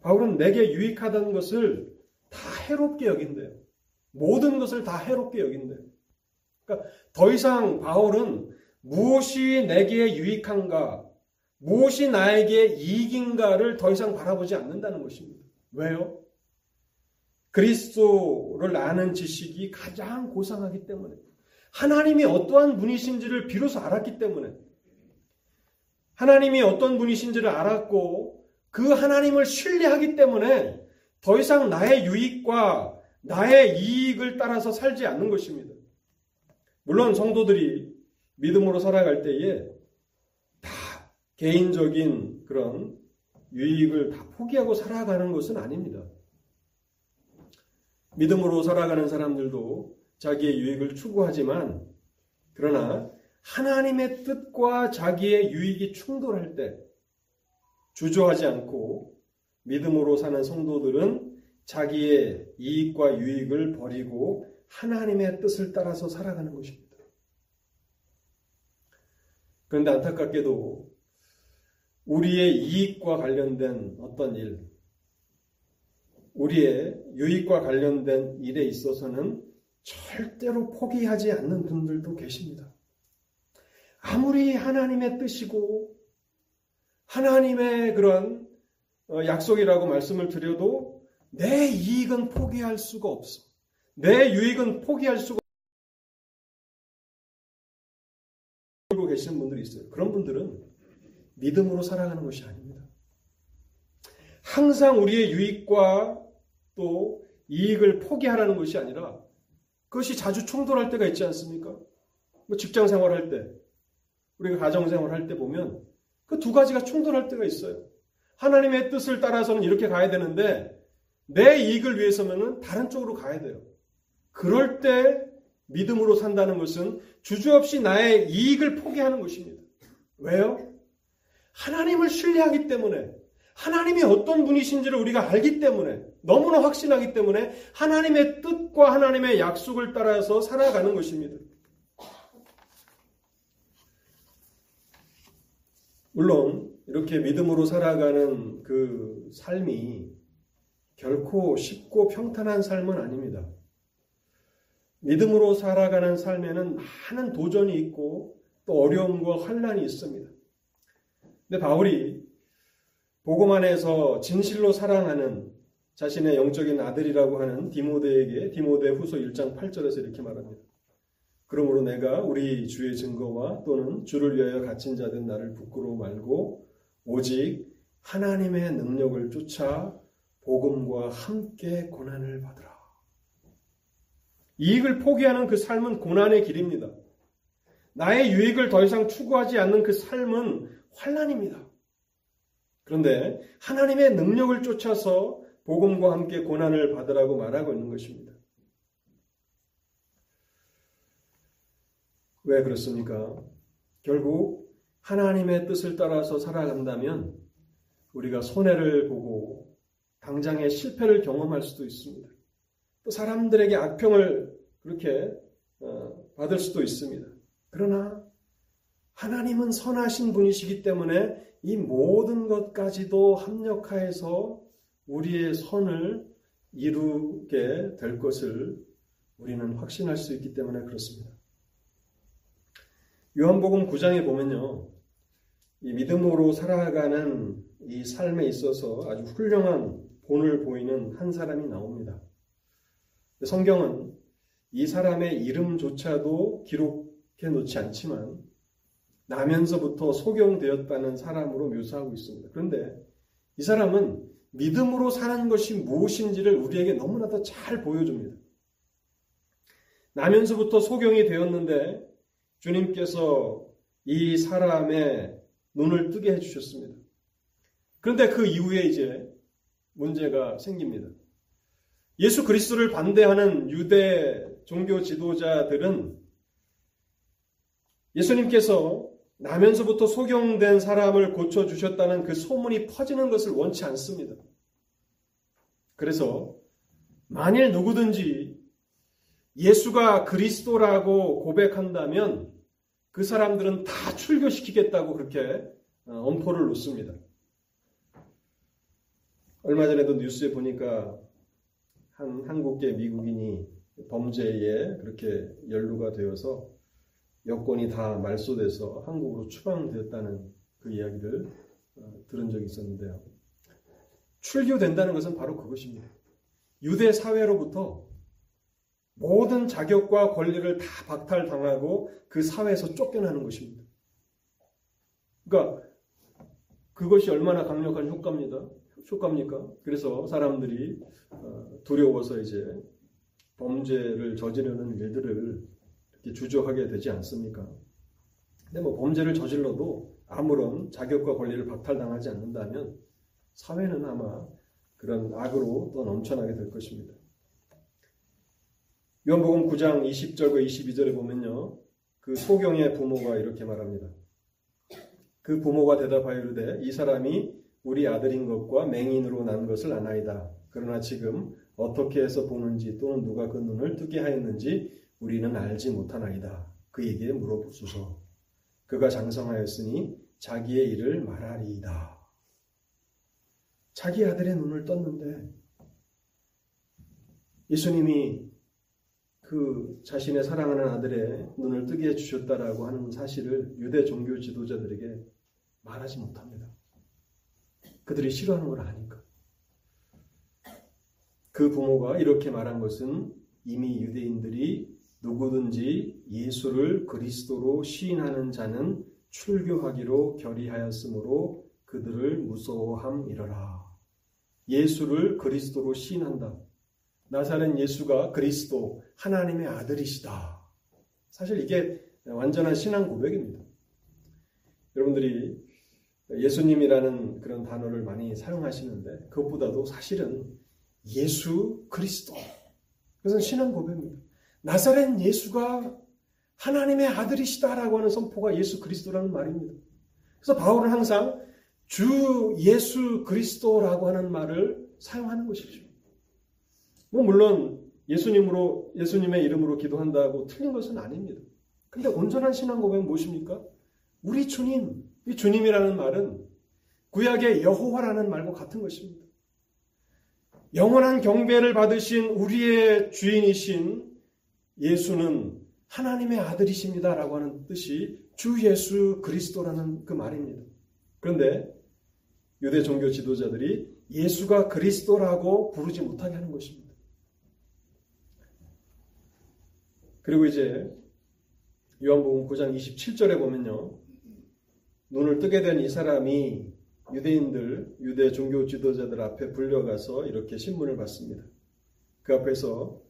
바울은 내게 유익하던 것을 다 해롭게 여긴대요. 모든 것을 다 해롭게 여긴대요. 그러니까 더 이상 바울은 무엇이 내게 유익한가, 무엇이 나에게 이익인가를 더 이상 바라보지 않는다는 것입니다. 왜요? 그리스도를 아는 지식이 가장 고상하기 때문에 하나님이 어떠한 분이신지를 비로소 알았기 때문에 하나님이 어떤 분이신지를 알았고 그 하나님을 신뢰하기 때문에 더 이상 나의 유익과 나의 이익을 따라서 살지 않는 것입니다. 물론 성도들이 믿음으로 살아갈 때에 다 개인적인 그런 유익을 다 포기하고 살아가는 것은 아닙니다. 믿음으로 살아가는 사람들도 자기의 유익을 추구하지만 그러나 하나님의 뜻과 자기의 유익이 충돌할 때 주저하지 않고 믿음으로 사는 성도들은 자기의 이익과 유익을 버리고 하나님의 뜻을 따라서 살아가는 것입니다. 그런데 안타깝게도 우리의 이익과 관련된 어떤 일, 우리의 유익과 관련된 일에 있어서는 절대로 포기하지 않는 분들도 계십니다. 아무리 하나님의 뜻이고 하나님의 그런 어, 약속이라고 말씀을 드려도 내 이익은 포기할 수가 없어. 내 유익은 포기할 수가 없고 계시는 분들이 있어요. 그런 분들은 믿음으로 살아가는 것이 아닙니다. 항상 우리의 유익과 또 이익을 포기하라는 것이 아니라 그것이 자주 충돌할 때가 있지 않습니까? 뭐 직장 생활할 때, 우리가 가정 생활할 때 보면 그 두 가지가 충돌할 때가 있어요. 하나님의 뜻을 따라서는 이렇게 가야 되는데 내 이익을 위해서는 다른 쪽으로 가야 돼요. 그럴 때 믿음으로 산다는 것은 주저없이 나의 이익을 포기하는 것입니다. 왜요? 하나님을 신뢰하기 때문에 하나님이 어떤 분이신지를 우리가 알기 때문에 너무나 확신하기 때문에 하나님의 뜻과 하나님의 약속을 따라서 살아가는 것입니다. 물론 이렇게 믿음으로 살아가는 그 삶이 결코 쉽고 평탄한 삶은 아닙니다. 믿음으로 살아가는 삶에는 많은 도전이 있고 또 어려움과 환란이 있습니다. 근데 바울이 복음 안에서 진실로 사랑하는 자신의 영적인 아들이라고 하는 디모데에게 디모데 후서 1장 8절에서 이렇게 말합니다. 그러므로 내가 우리 주의 증거와 또는 주를 위하여 갇힌 자 된 나를 부끄러워 말고 오직 하나님의 능력을 쫓아 복음과 함께 고난을 받으라. 이익을 포기하는 그 삶은 고난의 길입니다. 나의 유익을 더 이상 추구하지 않는 그 삶은 환란입니다. 그런데 하나님의 능력을 쫓아서 복음과 함께 고난을 받으라고 말하고 있는 것입니다. 왜 그렇습니까? 결국 하나님의 뜻을 따라서 살아간다면 우리가 손해를 보고 당장의 실패를 경험할 수도 있습니다. 또 사람들에게 악평을 그렇게 어, 받을 수도 있습니다. 그러나 하나님은 선하신 분이시기 때문에 이 모든 것까지도 합력하여서 우리의 선을 이루게 될 것을 우리는 확신할 수 있기 때문에 그렇습니다. 요한복음 9장에 보면요. 이 믿음으로 살아가는 이 삶에 있어서 아주 훌륭한 본을 보이는 한 사람이 나옵니다. 성경은 이 사람의 이름조차도 기록해 놓지 않지만 나면서부터 소경되었다는 사람으로 묘사하고 있습니다. 그런데 이 사람은 믿음으로 사는 것이 무엇인지를 우리에게 너무나도 잘 보여줍니다. 나면서부터 소경이 되었는데 주님께서 이 사람의 눈을 뜨게 해주셨습니다. 그런데 그 이후에 이제 문제가 생깁니다. 예수 그리스도를 반대하는 유대 종교 지도자들은 예수님께서 나면서부터 소경된 사람을 고쳐주셨다는 그 소문이 퍼지는 것을 원치 않습니다. 그래서 만일 누구든지 예수가 그리스도라고 고백한다면 그 사람들은 다 출교시키겠다고 그렇게 어, 엄포를 놓습니다. 얼마 전에도 뉴스에 보니까 한 한국계 미국인이 범죄에 그렇게 연루가 되어서 여권이 다 말소돼서 한국으로 추방되었다는 그 이야기를 어, 들은 적이 있었는데요. 출교된다는 것은 바로 그것입니다. 유대 사회로부터 모든 자격과 권리를 다 박탈당하고 그 사회에서 쫓겨나는 것입니다. 그러니까 그것이 얼마나 강력한 효과입니다. 효과입니까? 그래서 사람들이 어, 두려워서 이제 범죄를 저지르는 일들을 이렇게 주저하게 되지 않습니까? 근데 뭐 범죄를 저질러도 아무런 자격과 권리를 박탈당하지 않는다면 사회는 아마 그런 악으로 또 넘쳐나게 될 것입니다. 요한복음 9장 20절과 22절에 보면요. 그 소경의 부모가 이렇게 말합니다. 그 부모가 대답하여 이르되 이 사람이 우리 아들인 것과 맹인으로 난 것을 아나이다. 그러나 지금 어떻게 해서 보는지 또는 누가 그 눈을 뜨게 하였는지 우리는 알지 못하나이다. 그에게 물어보소서. 그가 장성하였으니 자기의 일을 말하리이다. 자기 아들의 눈을 떴는데 예수님이 그 자신의 사랑하는 아들의 눈을 뜨게 해주셨다라고 하는 사실을 유대 종교 지도자들에게 말하지 못합니다. 그들이 싫어하는 걸 아니까. 그 부모가 이렇게 말한 것은 이미 유대인들이 누구든지 예수를 그리스도로 시인하는 자는 출교하기로 결의하였으므로 그들을 무서워함이러라. 예수를 그리스도로 시인한다. 나사렛 예수가 그리스도 하나님의 아들이시다. 사실 이게 완전한 신앙 고백입니다. 여러분들이 예수님이라는 그런 단어를 많이 사용하시는데 그것보다도 사실은 예수 그리스도. 그것은 신앙 고백입니다. 나사렛 예수가 하나님의 아들이시다라고 하는 선포가 예수 그리스도라는 말입니다. 그래서 바울은 항상 주 예수 그리스도라고 하는 말을 사용하는 것이죠. 뭐 물론 예수님으로 예수님의 이름으로 기도한다고 틀린 것은 아닙니다. 근데 온전한 신앙 고백은 무엇입니까? 우리 주님, 이 주님이라는 말은 구약의 여호와라는 말과 같은 것입니다. 영원한 경배를 받으신 우리의 주인이신 예수는 하나님의 아들이십니다라고 하는 뜻이 주 예수 그리스도라는 그 말입니다. 그런데 유대 종교 지도자들이 예수가 그리스도라고 부르지 못하게 하는 것입니다. 그리고 이제 요한복음 9장 27절에 보면요. 눈을 뜨게 된 이 사람이 유대인들, 유대 종교 지도자들 앞에 불려가서 이렇게 신문을 받습니다. 그 앞에서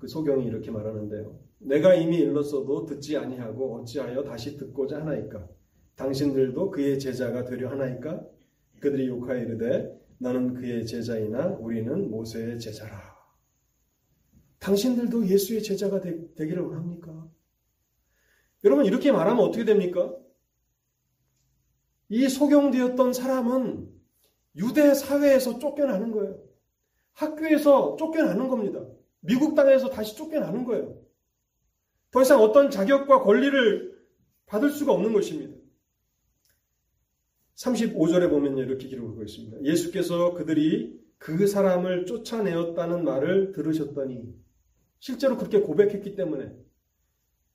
그 소경이 이렇게 말하는데요. 내가 이미 일렀어도 듣지 아니하고 어찌하여 다시 듣고자 하나이까? 당신들도 그의 제자가 되려 하나이까? 그들이 욕하여 이르되 너는 그의 제자이나 우리는 모세의 제자라. 당신들도 예수의 제자가 되, 기를 원합니까? 여러분 이렇게 말하면 어떻게 됩니까? 이 소경되었던 사람은 유대 사회에서 쫓겨나는 거예요. 학교에서 쫓겨나는 겁니다. 미국 땅에서 다시 쫓겨나는 거예요. 더 이상 어떤 자격과 권리를 받을 수가 없는 것입니다. 35절에 보면 이렇게 기록하고 있습니다. 예수께서 그들이 그 사람을 쫓아내었다는 말을 들으셨더니 실제로 그렇게 고백했기 때문에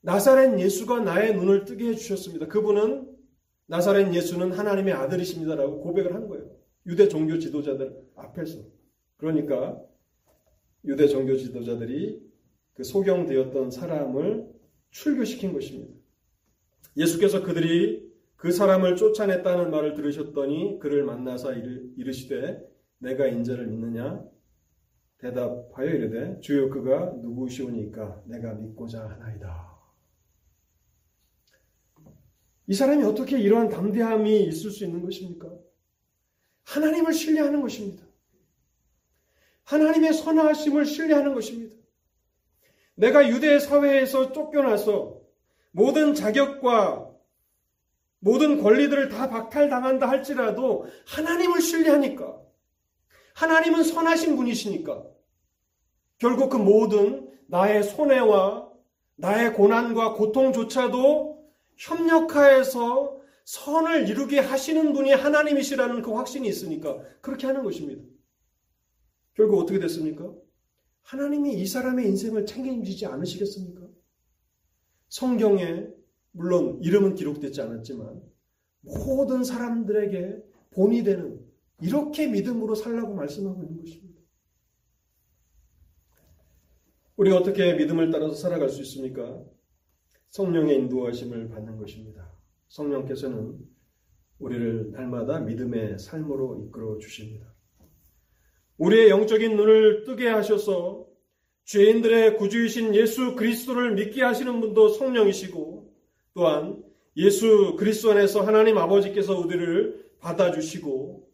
나사렛 예수가 나의 눈을 뜨게 해주셨습니다. 그분은 나사렛 예수는 하나님의 아들이십니다라고 고백을 한 거예요. 유대 종교 지도자들 앞에서. 그러니까 유대 종교 지도자들이 그 소경되었던 사람을 출교시킨 것입니다. 예수께서 그들이 그 사람을 쫓아냈다는 말을 들으셨더니 그를 만나서 이르시되 내가 인자를 믿느냐? 대답하여 이르되 주여 그가 누구시오니까 내가 믿고자 하나이다. 이 사람이 어떻게 이러한 담대함이 있을 수 있는 것입니까? 하나님을 신뢰하는 것입니다. 하나님의 선하심을 신뢰하는 것입니다. 내가 유대 사회에서 쫓겨나서 모든 자격과 모든 권리들을 다 박탈당한다 할지라도 하나님을 신뢰하니까 하나님은 선하신 분이시니까 결국 그 모든 나의 손해와 나의 고난과 고통조차도 협력하여서 선을 이루게 하시는 분이 하나님이시라는 그 확신이 있으니까 그렇게 하는 것입니다. 결국 어떻게 됐습니까? 하나님이 이 사람의 인생을 책임지지 않으시겠습니까? 성경에 물론 이름은 기록되지 않았지만 모든 사람들에게 본이 되는 이렇게 믿음으로 살라고 말씀하고 있는 것입니다. 우리가 어떻게 믿음을 따라서 살아갈 수 있습니까? 성령의 인도하심을 받는 것입니다. 성령께서는 우리를 날마다 믿음의 삶으로 이끌어 주십니다. 우리의 영적인 눈을 뜨게 하셔서 죄인들의 구주이신 예수 그리스도를 믿게 하시는 분도 성령이시고 또한 예수 그리스도 안에서 하나님 아버지께서 우리를 받아주시고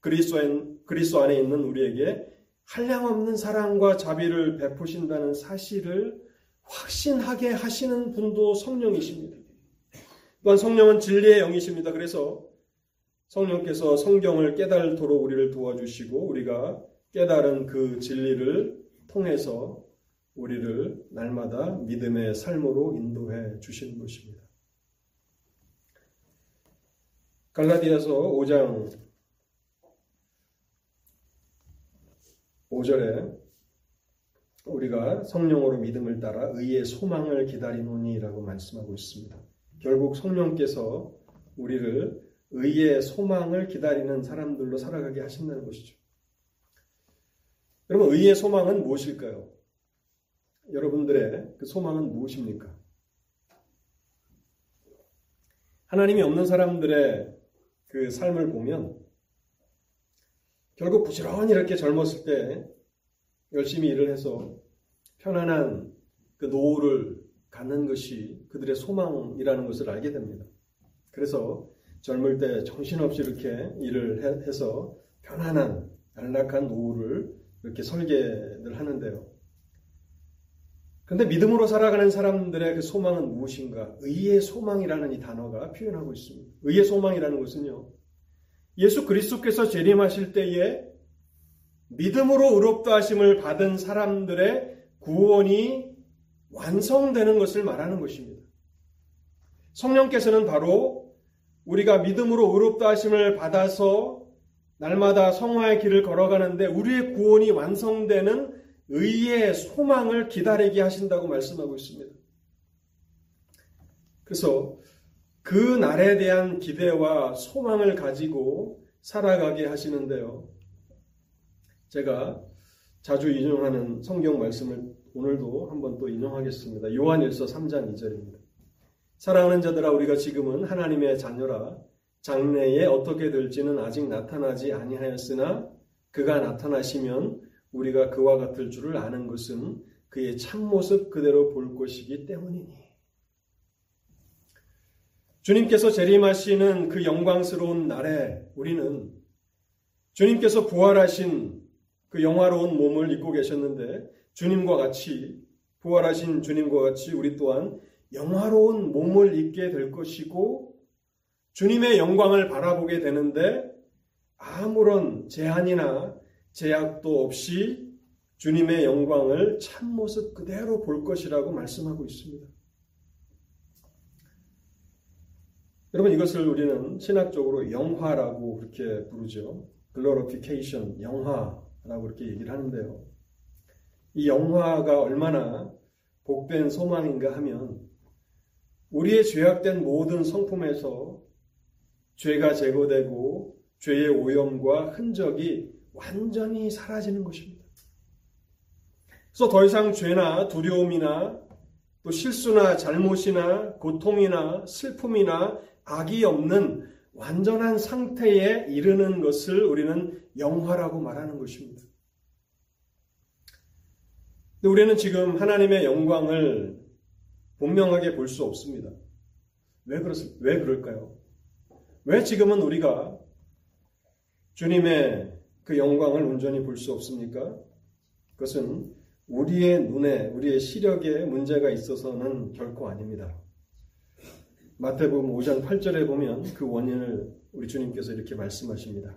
그리스도 안에 있는 우리에게 한량없는 사랑과 자비를 베푸신다는 사실을 확신하게 하시는 분도 성령이십니다. 또한 성령은 진리의 영이십니다. 그래서 성령께서 성경을 깨달도록 우리를 도와주시고 우리가 깨달은 그 진리를 통해서 우리를 날마다 믿음의 삶으로 인도해 주시는 것입니다. 갈라디아서 5장 5절에 우리가 성령으로 믿음을 따라 의의 소망을 기다리노니라고 말씀하고 있습니다. 결국 성령께서 우리를 의의 소망을 기다리는 사람들로 살아가게 하신다는 것이죠. 여러분, 의의 소망은 무엇일까요? 여러분들의 그 소망은 무엇입니까? 하나님이 없는 사람들의 그 삶을 보면 결국 부지런히 이렇게 젊었을 때 열심히 일을 해서 편안한 그 노후를 갖는 것이 그들의 소망이라는 것을 알게 됩니다. 그래서 젊을 때 정신없이 이렇게 일을 해서 편안한 안락한 노후를 이렇게 설계를 하는데요. 근데 믿음으로 살아가는 사람들의 그 소망은 무엇인가? 의의 소망이라는 이 단어가 표현하고 있습니다. 의의 소망이라는 것은요. 예수 그리스도께서 재림하실 때에 믿음으로 의롭다 하심을 받은 사람들의 구원이 완성되는 것을 말하는 것입니다. 성령께서는 바로 우리가 믿음으로 의롭다 하심을 받아서 날마다 성화의 길을 걸어가는데 우리의 구원이 완성되는 의의 소망을 기다리게 하신다고 말씀하고 있습니다. 그래서 그 날에 대한 기대와 소망을 가지고 살아가게 하시는데요. 제가 자주 인용하는 성경 말씀을 오늘도 한번 또 인용하겠습니다. 요한일서 3장 2절입니다. 사랑하는 자들아 우리가 지금은 하나님의 자녀라 장래에 어떻게 될지는 아직 나타나지 아니하였으나 그가 나타나시면 우리가 그와 같을 줄을 아는 것은 그의 참모습 그대로 볼 것이기 때문이니 주님께서 재림하시는 그 영광스러운 날에 우리는 주님께서 부활하신 그 영화로운 몸을 입고 계셨는데 주님과 같이 부활하신 주님과 같이 우리 또한 영화로운 몸을 입게 될 것이고 주님의 영광을 바라보게 되는데 아무런 제한이나 제약도 없이 주님의 영광을 참 모습 그대로 볼 것이라고 말씀하고 있습니다. 여러분 이것을 우리는 신학적으로 영화라고 그렇게 부르죠. glorification, 영화라고 그렇게 얘기를 하는데요. 이 영화가 얼마나 복된 소망인가 하면 우리의 죄악된 모든 성품에서 죄가 제거되고 죄의 오염과 흔적이 완전히 사라지는 것입니다. 그래서 더 이상 죄나 두려움이나 또 실수나 잘못이나 고통이나 슬픔이나 악이 없는 완전한 상태에 이르는 것을 우리는 영화라고 말하는 것입니다. 우리는 지금 하나님의 영광을 분명하게 볼 수 없습니다. 왜, 그렇, 왜 그럴까요? 왜 지금은 우리가 주님의 그 영광을 온전히 볼 수 없습니까? 그것은 우리의 눈에, 우리의 시력에 문제가 있어서는 결코 아닙니다. 마태복음 5장 8절에 보면 그 원인을 우리 주님께서 이렇게 말씀하십니다.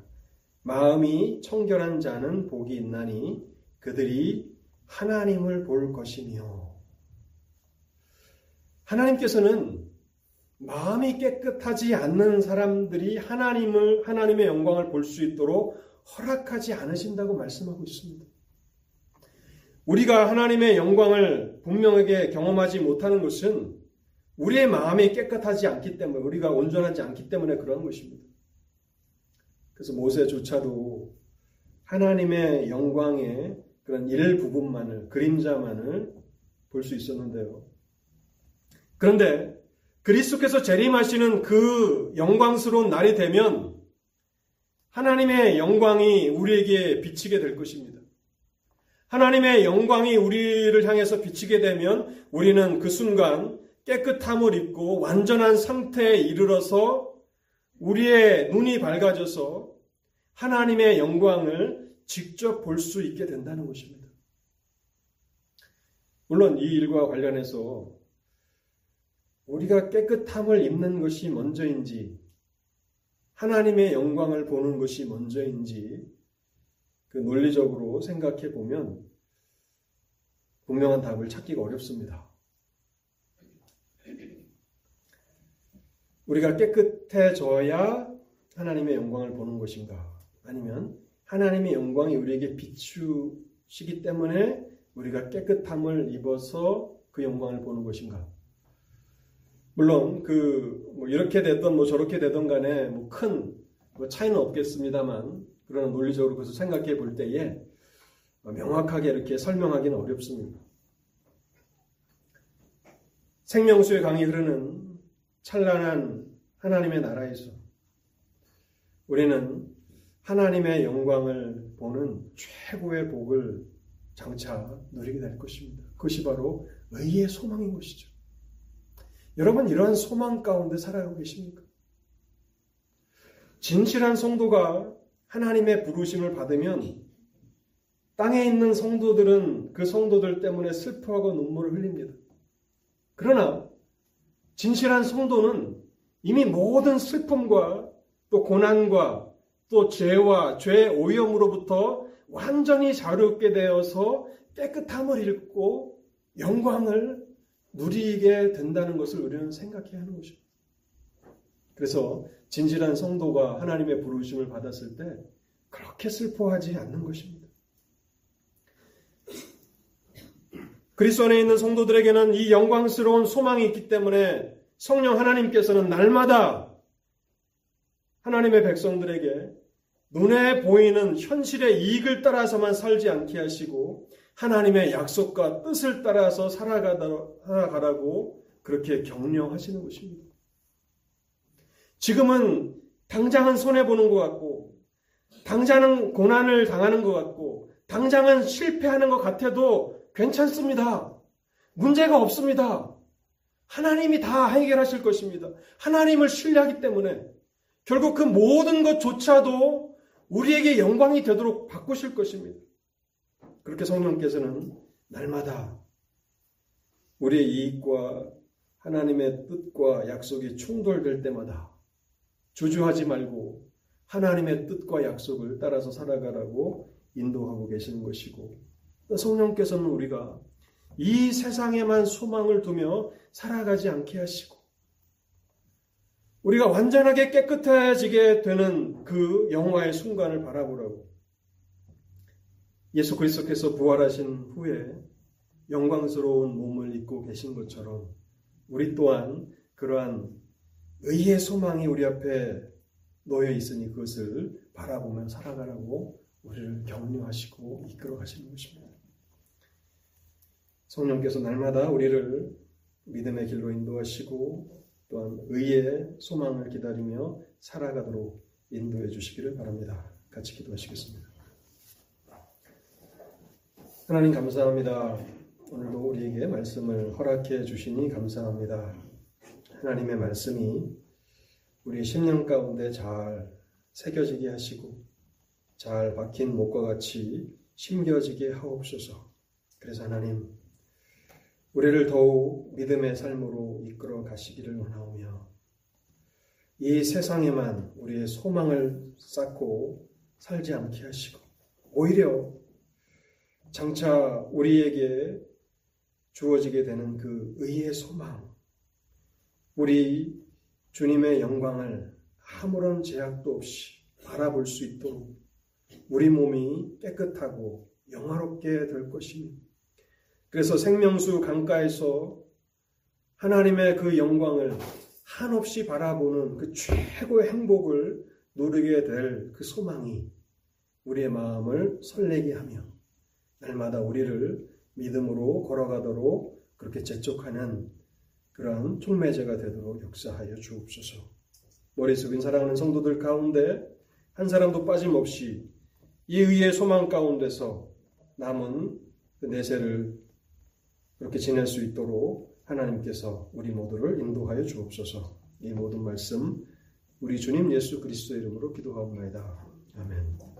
마음이 청결한 자는 복이 있나니 그들이 하나님을 볼 것이며 하나님께서는 마음이 깨끗하지 않는 사람들이 하나님을 하나님의 영광을 볼 수 있도록 허락하지 않으신다고 말씀하고 있습니다. 우리가 하나님의 영광을 분명하게 경험하지 못하는 것은 우리의 마음이 깨끗하지 않기 때문에 우리가 온전하지 않기 때문에 그런 것입니다. 그래서 모세조차도 하나님의 영광의 그런 일부분만을 그림자만을 볼 수 있었는데요. 그런데 그리스도께서 재림하시는 그 영광스러운 날이 되면 하나님의 영광이 우리에게 비치게 될 것입니다. 하나님의 영광이 우리를 향해서 비치게 되면 우리는 그 순간 깨끗함을 입고 완전한 상태에 이르러서 우리의 눈이 밝아져서 하나님의 영광을 직접 볼 수 있게 된다는 것입니다. 물론 이 일과 관련해서 우리가 깨끗함을 입는 것이 먼저인지 하나님의 영광을 보는 것이 먼저인지 그 논리적으로 생각해 보면 분명한 답을 찾기가 어렵습니다. 우리가 깨끗해져야 하나님의 영광을 보는 것인가? 아니면 하나님의 영광이 우리에게 비추시기 때문에 우리가 깨끗함을 입어서 그 영광을 보는 것인가? 물론 그 뭐 이렇게 됐던 뭐 저렇게 되던 간에 뭐큰 뭐 차이는 없겠습니다만 그러나 논리적으로 그것을 생각해 볼 때에 명확하게 이렇게 설명하기는 어렵습니다. 생명수의 강이 흐르는 찬란한 하나님의 나라에서 우리는 하나님의 영광을 보는 최고의 복을 장차 누리게 될 것입니다. 그것이 바로 의의 소망인 것이죠. 여러분 이러한 소망 가운데 살아가고 계십니까? 진실한 성도가 하나님의 부르심을 받으면 땅에 있는 성도들은 그 성도들 때문에 슬퍼하고 눈물을 흘립니다. 그러나 진실한 성도는 이미 모든 슬픔과 또 고난과 또 죄와 죄 오염으로부터 완전히 자유롭게 되어서 깨끗함을 잃고 영광을 누리게 된다는 것을 우리는 생각해야 하는 것입니다. 그래서 진실한 성도가 하나님의 부르심을 받았을 때 그렇게 슬퍼하지 않는 것입니다. 그리스도 안에 있는 성도들에게는 이 영광스러운 소망이 있기 때문에 성령 하나님께서는 날마다 하나님의 백성들에게 눈에 보이는 현실의 이익을 따라서만 살지 않게 하시고 하나님의 약속과 뜻을 따라서 살아가라고 그렇게 격려하시는 것입니다. 지금은 당장은 손해보는 것 같고, 당장은 고난을 당하는 것 같고, 당장은 실패하는 것 같아도 괜찮습니다. 문제가 없습니다. 하나님이 다 해결하실 것입니다. 하나님을 신뢰하기 때문에 결국 그 모든 것조차도 우리에게 영광이 되도록 바꾸실 것입니다. 그렇게 성령께서는 날마다 우리의 이익과 하나님의 뜻과 약속이 충돌될 때마다 주저하지 말고 하나님의 뜻과 약속을 따라서 살아가라고 인도하고 계시는 것이고 성령께서는 우리가 이 세상에만 소망을 두며 살아가지 않게 하시고 우리가 완전하게 깨끗해지게 되는 그 영화의 순간을 바라보라고 예수 그리스도께서 부활하신 후에 영광스러운 몸을 입고 계신 것처럼 우리 또한 그러한 의의 소망이 우리 앞에 놓여 있으니 그것을 바라보며 살아가라고 우리를 격려하시고 이끌어 가시는 것입니다. 성령께서 날마다 우리를 믿음의 길로 인도하시고 또한 의의 소망을 기다리며 살아가도록 인도해 주시기를 바랍니다. 같이 기도하시겠습니다. 하나님 감사합니다. 오늘도 우리에게 말씀을 허락해 주시니 감사합니다. 하나님의 말씀이 우리 심령 가운데 잘 새겨지게 하시고 잘 박힌 목과 같이 심겨지게 하옵소서. 그래서 하나님 우리를 더욱 믿음의 삶으로 이끌어 가시기를 원하오며 이 세상에만 우리의 소망을 쌓고 살지 않게 하시고 오히려 장차 우리에게 주어지게 되는 그 의의 소망, 우리 주님의 영광을 아무런 제약도 없이 바라볼 수 있도록 우리 몸이 깨끗하고 영화롭게 될 것이니 그래서 생명수 강가에서 하나님의 그 영광을 한없이 바라보는 그 최고의 행복을 누리게 될 그 소망이 우리의 마음을 설레게 하며 날마다 우리를 믿음으로 걸어가도록 그렇게 재촉하는 그러한 촉매제가 되도록 역사하여 주옵소서. 머리 숙인 사랑하는 성도들 가운데 한 사람도 빠짐없이 이 의의 소망 가운데서 남은 그 내세를 그렇게 지낼 수 있도록 하나님께서 우리 모두를 인도하여 주옵소서. 이 모든 말씀 우리 주님 예수 그리스도 이름으로 기도하옵나이다. 아멘.